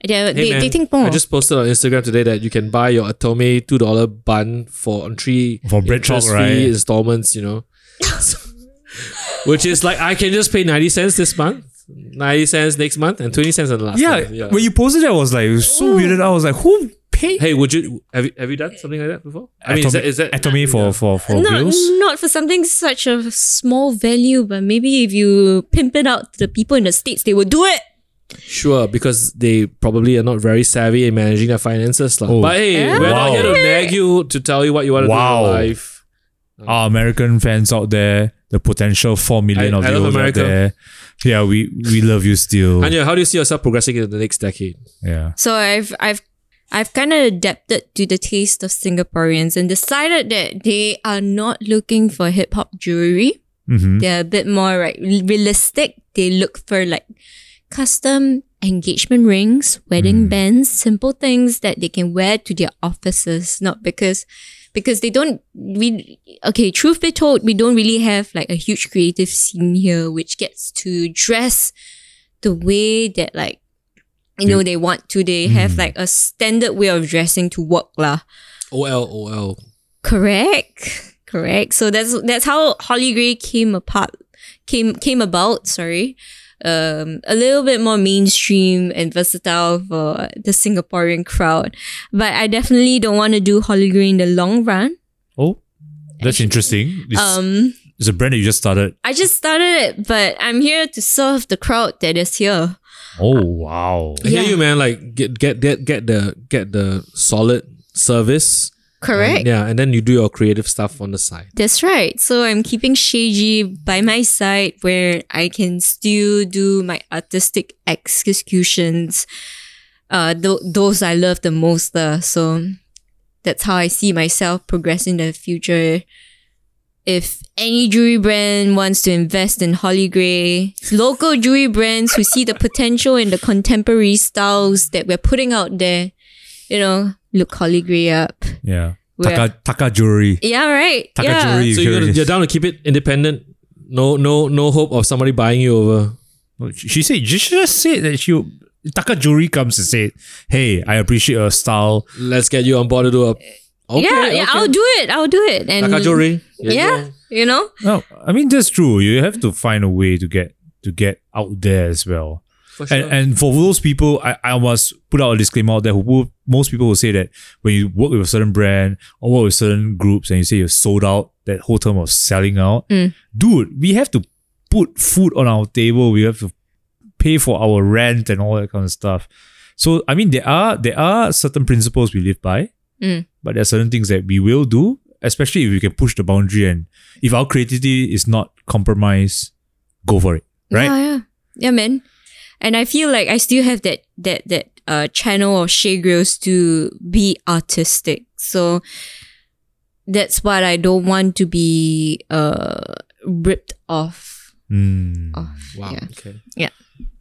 They, Hey, they, man, they think more. I just posted on Instagram today that you can buy your Atome two dollar bun for on three For bread talk, interest-free right? installments. You know, which is like I can just pay ninety cents this month, ninety cents next month, and twenty cents on the last yeah, month. When you posted that, I was like, it was so weirded. I was like, who paid? Hey, would you have you, have you done something like that before? I mean, is that, is that Atomy for for for not, grills? not for something such a small value, but maybe if you pimp it out to the people in the States, they will do it. Sure, because they probably are not very savvy in managing their finances. lah. Oh. But hey, we're Wow. not here to nag you to tell you what you want to Wow. do in your life. Our American fans out there, the potential four million I- of I love viewers out there. Yeah, we we love you still. Hanya, how do you see yourself progressing in the next decade? Yeah. So I've I've I've kind of adapted to the taste of Singaporeans and decided that they are not looking for hip hop jewelry. Mm-hmm. They're a bit more like realistic. They look for like custom engagement rings, wedding bands, simple things that they can wear to their offices, not because because they don't we okay, truth be told, we don't really have like a huge creative scene here which gets to dress the way that like you know they want to. They have hmm. like a standard way of dressing to work lah. OL, OL. Correct. Correct. So that's that's how Holly Gray came apart came came about, sorry. Um a little bit more mainstream and versatile for the Singaporean crowd. But I definitely don't want to do Holly Gray in the long run. Oh, that's interesting. It's, Um it's a brand that you just started. I just started it, but I'm here to serve the crowd that is here. Oh wow. I hear Yeah. you, man. Like get get get get the get the solid service. Correct? And, yeah, and then you do your creative stuff on the side. That's right. So I'm keeping Chez G by my side where I can still do my artistic executions. Uh, th- those I love the most. Uh, so that's how I see myself progress in the future. If any jewelry brand wants to invest in Holly Gray, local jewelry brands who see the potential in the contemporary styles that we're putting out there, you know, look Holly Gray up. Yeah. We're- Taka, Taka jewelry. Yeah, right. Taka yeah. jewelry. So you you're, you're down to keep it independent. No, no, no hope of somebody buying you over. She she said, she just said that she, Taka jewelry comes and said, hey, I appreciate your style. Let's get you on board to do a. Okay, yeah, yeah, okay. I'll do it. I'll do it. And Taka jewelry. Here Yeah, you know. No, I mean, that's true. You have to find a way to get, to get out there as well. Sure. And, and for those people, I, I must put out a disclaimer out there. Who will, most people will say that when you work with a certain brand or work with certain groups and you say you're sold out, that whole term of selling out, Mm. dude, we have to put food on our table. We have to pay for our rent and all that kind of stuff. So I mean, there are there are certain principles we live by, Mm. but there are certain things that we will do, especially if we can push the boundary and if our creativity is not compromised, go for it. Right? Yeah, yeah, yeah, man. And I feel like I still have that that that uh channel of Chez Grills to be artistic. So that's what I don't want to be uh ripped off. Mm. off. wow. Yeah. Okay.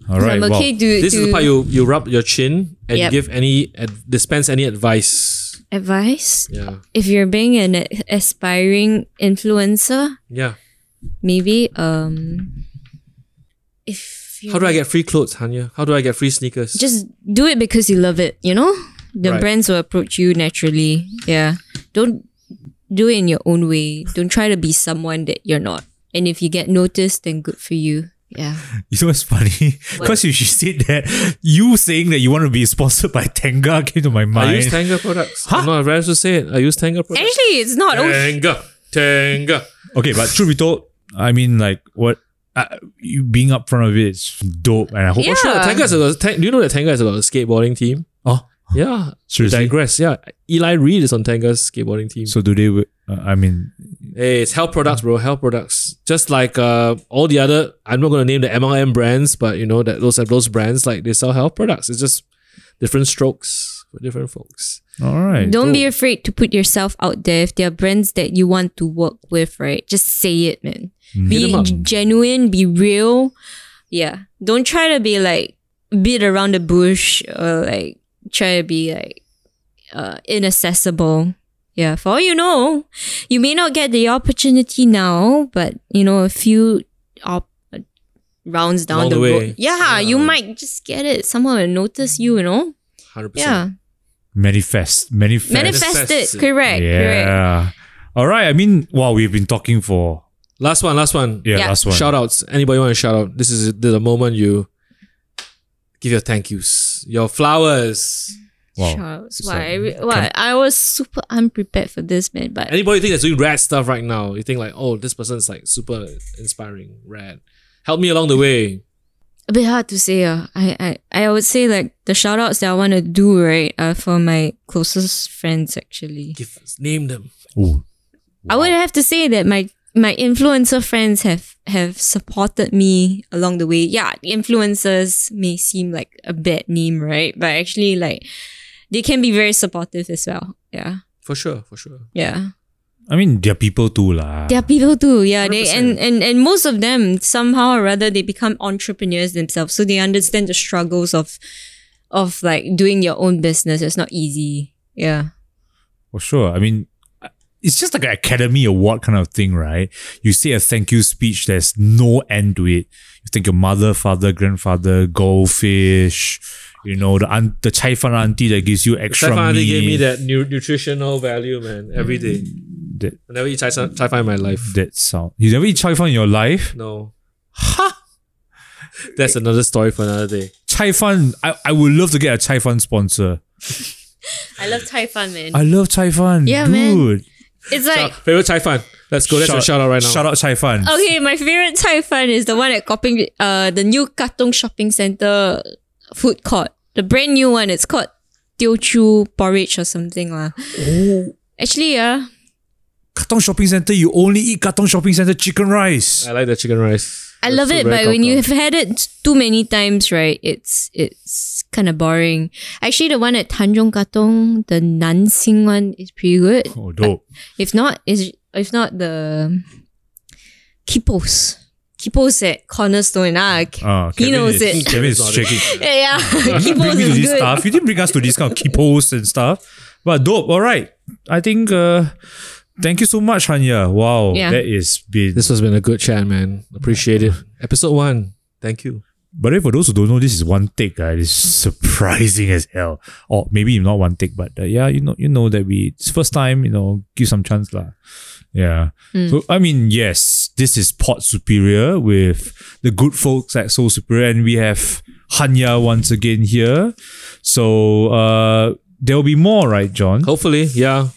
All So right. I'm well, okay to, This to is the part you you rub your chin and Yep. give any ad- dispense any advice. advice. Yeah. If you're being an aspiring influencer, Yeah. maybe um if you How do I get free clothes, Hanya? How do I get free sneakers? just do it because you love it, you know? The Right. brands will approach you naturally. Yeah. Don't do it in your own way. Don't try to be someone that you're not. And if you get noticed, then good for you. Yeah. You know what's funny? Because you she said that, you saying that you want to be sponsored by Tenga came to my I mind. use Tanga products. I'm not embarrassed to say it. I use Tanga products. Actually, it's not. Oh, Tanga. Tanga. okay, but truth be told, I mean, like, what uh, you being up front of it is dope, and I hope. Yeah. Sure, Tanga is a, Tang- do you know that Tanga is a skateboarding team? Oh, Yeah. seriously. Digress. Yeah. Eli Reed is on Tanga's skateboarding team. So do they? Uh, I mean, Hey, it's health products, bro. Health products. Just like uh, all the other, I'm not going to name the MLM brands, but you know that those are those brands like they sell health products. It's just different strokes for different folks. all right. don't be afraid to put yourself out there. If there are brands that you want to work with, right? Just say it, man. Be them up. genuine, be real. Yeah. Don't try to be like beat around the bush or like try to be like uh, inaccessible. Yeah. For all you know, you may not get the opportunity now, but you know, a few op- uh, rounds down Along the, the road. way. Yeah, you might just get it. Someone will notice you, you know? 100%. Yeah. manifest, manifest. Manifest, Manifest it. it. Correct. Correct. Yeah. All right. I mean, wow, we've been talking for Last one, last one. yeah, Yeah. last one. Shout outs. Anybody want to shout out? This is the moment you give your thank yous, your flowers. Wow. Charles, So, why? I re- why? I was super unprepared for this, man. But Anybody think that's doing rad stuff right now? You think like, oh, this person's like super inspiring, rad. Help me along the way. A bit hard to say. Uh. I, I, I would say like the shout outs that I want to do, right, are for my closest friends, actually. Give name them. Ooh. I would have to say that my my influencer friends have have supported me along the way. Yeah, influencers may seem like a bad name, right? But actually, like they can be very supportive as well. Yeah, For sure, for sure. yeah. I mean, they're people too, lah. There are people too, yeah. They 100%. and, and and most of them somehow or rather they become entrepreneurs themselves, so they understand the struggles of of like doing your own business. It's not easy. Yeah, For sure. I mean, it's just like an academy award kind of thing, right? You say a thank you speech, there's no end to it. You thank your mother, father, grandfather, goldfish, you know, the aunt, the chai fan auntie that gives you extra Chai fan meat. gave me that nu- nutritional value, man, every day. That, I never eat chai, san- chai fan in my life. that sound. You never eat chai fan in your life? No. Ha! That's another story for another day. Chai fan, I, I would love to get a chai fan sponsor. I love chai fan, man. I love chai fan. Yeah, man. dude. it's like Favorite chai fan. Let's go. That's a shout out right now. Shout out chai fan. okay, my favorite chai fan is the one at Koping, uh, the new Katong Shopping Center food court, the brand new one. It's called Teochew porridge or something lah. Oh, Actually, yeah. Katong Shopping Center, you only eat Katong Shopping Center chicken rice. I like the chicken rice. I That's love so it, very but when you've had it too many times, right, it's it's kind of boring. Actually, the one at Tanjong Katong, the Nansing one, is pretty good. Oh, dope. If not, is if not the Kipos. Kipos at Cornerstone. Ah, Ah, he Kevin knows is, it. Kevin is shaking. Yeah, yeah. Kipos me is this good. stuff. You didn't bring us to this kind of Kipos and stuff. But dope. All right. I think uh thank you so much, Hanya. Wow. Yeah. That is been This has been a good chat, man. Appreciate it. Episode one. Thank you. but then for those who don't know, this is one take, uh, it's surprising as hell. Or maybe not one take, but uh, yeah, you know, you know that we it's first time, you know, give some chance lah. Yeah. So I mean, yes, this is Pod Superior with the good folks at Sole Superior, and we have Hanya once again here. So uh there will be more, right, John? Hopefully, yeah.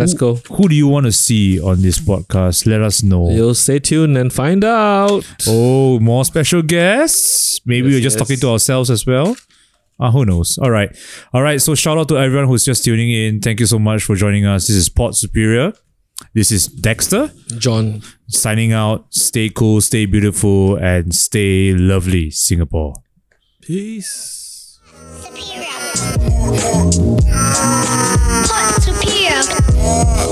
Let's go. Who do you want to see on this podcast? Let us know. You'll stay tuned and find out. Oh, more special guests. Maybe Yes, we're just yes. talking to ourselves as well. Uh, who knows? All right. All right. So shout out to everyone who's just tuning in. Thank you so much for joining us. This is Pod Superior. This is Dexter John. signing out. Stay cool, stay beautiful, and stay lovely, Singapore. Peace. Superior. Hot Yeah.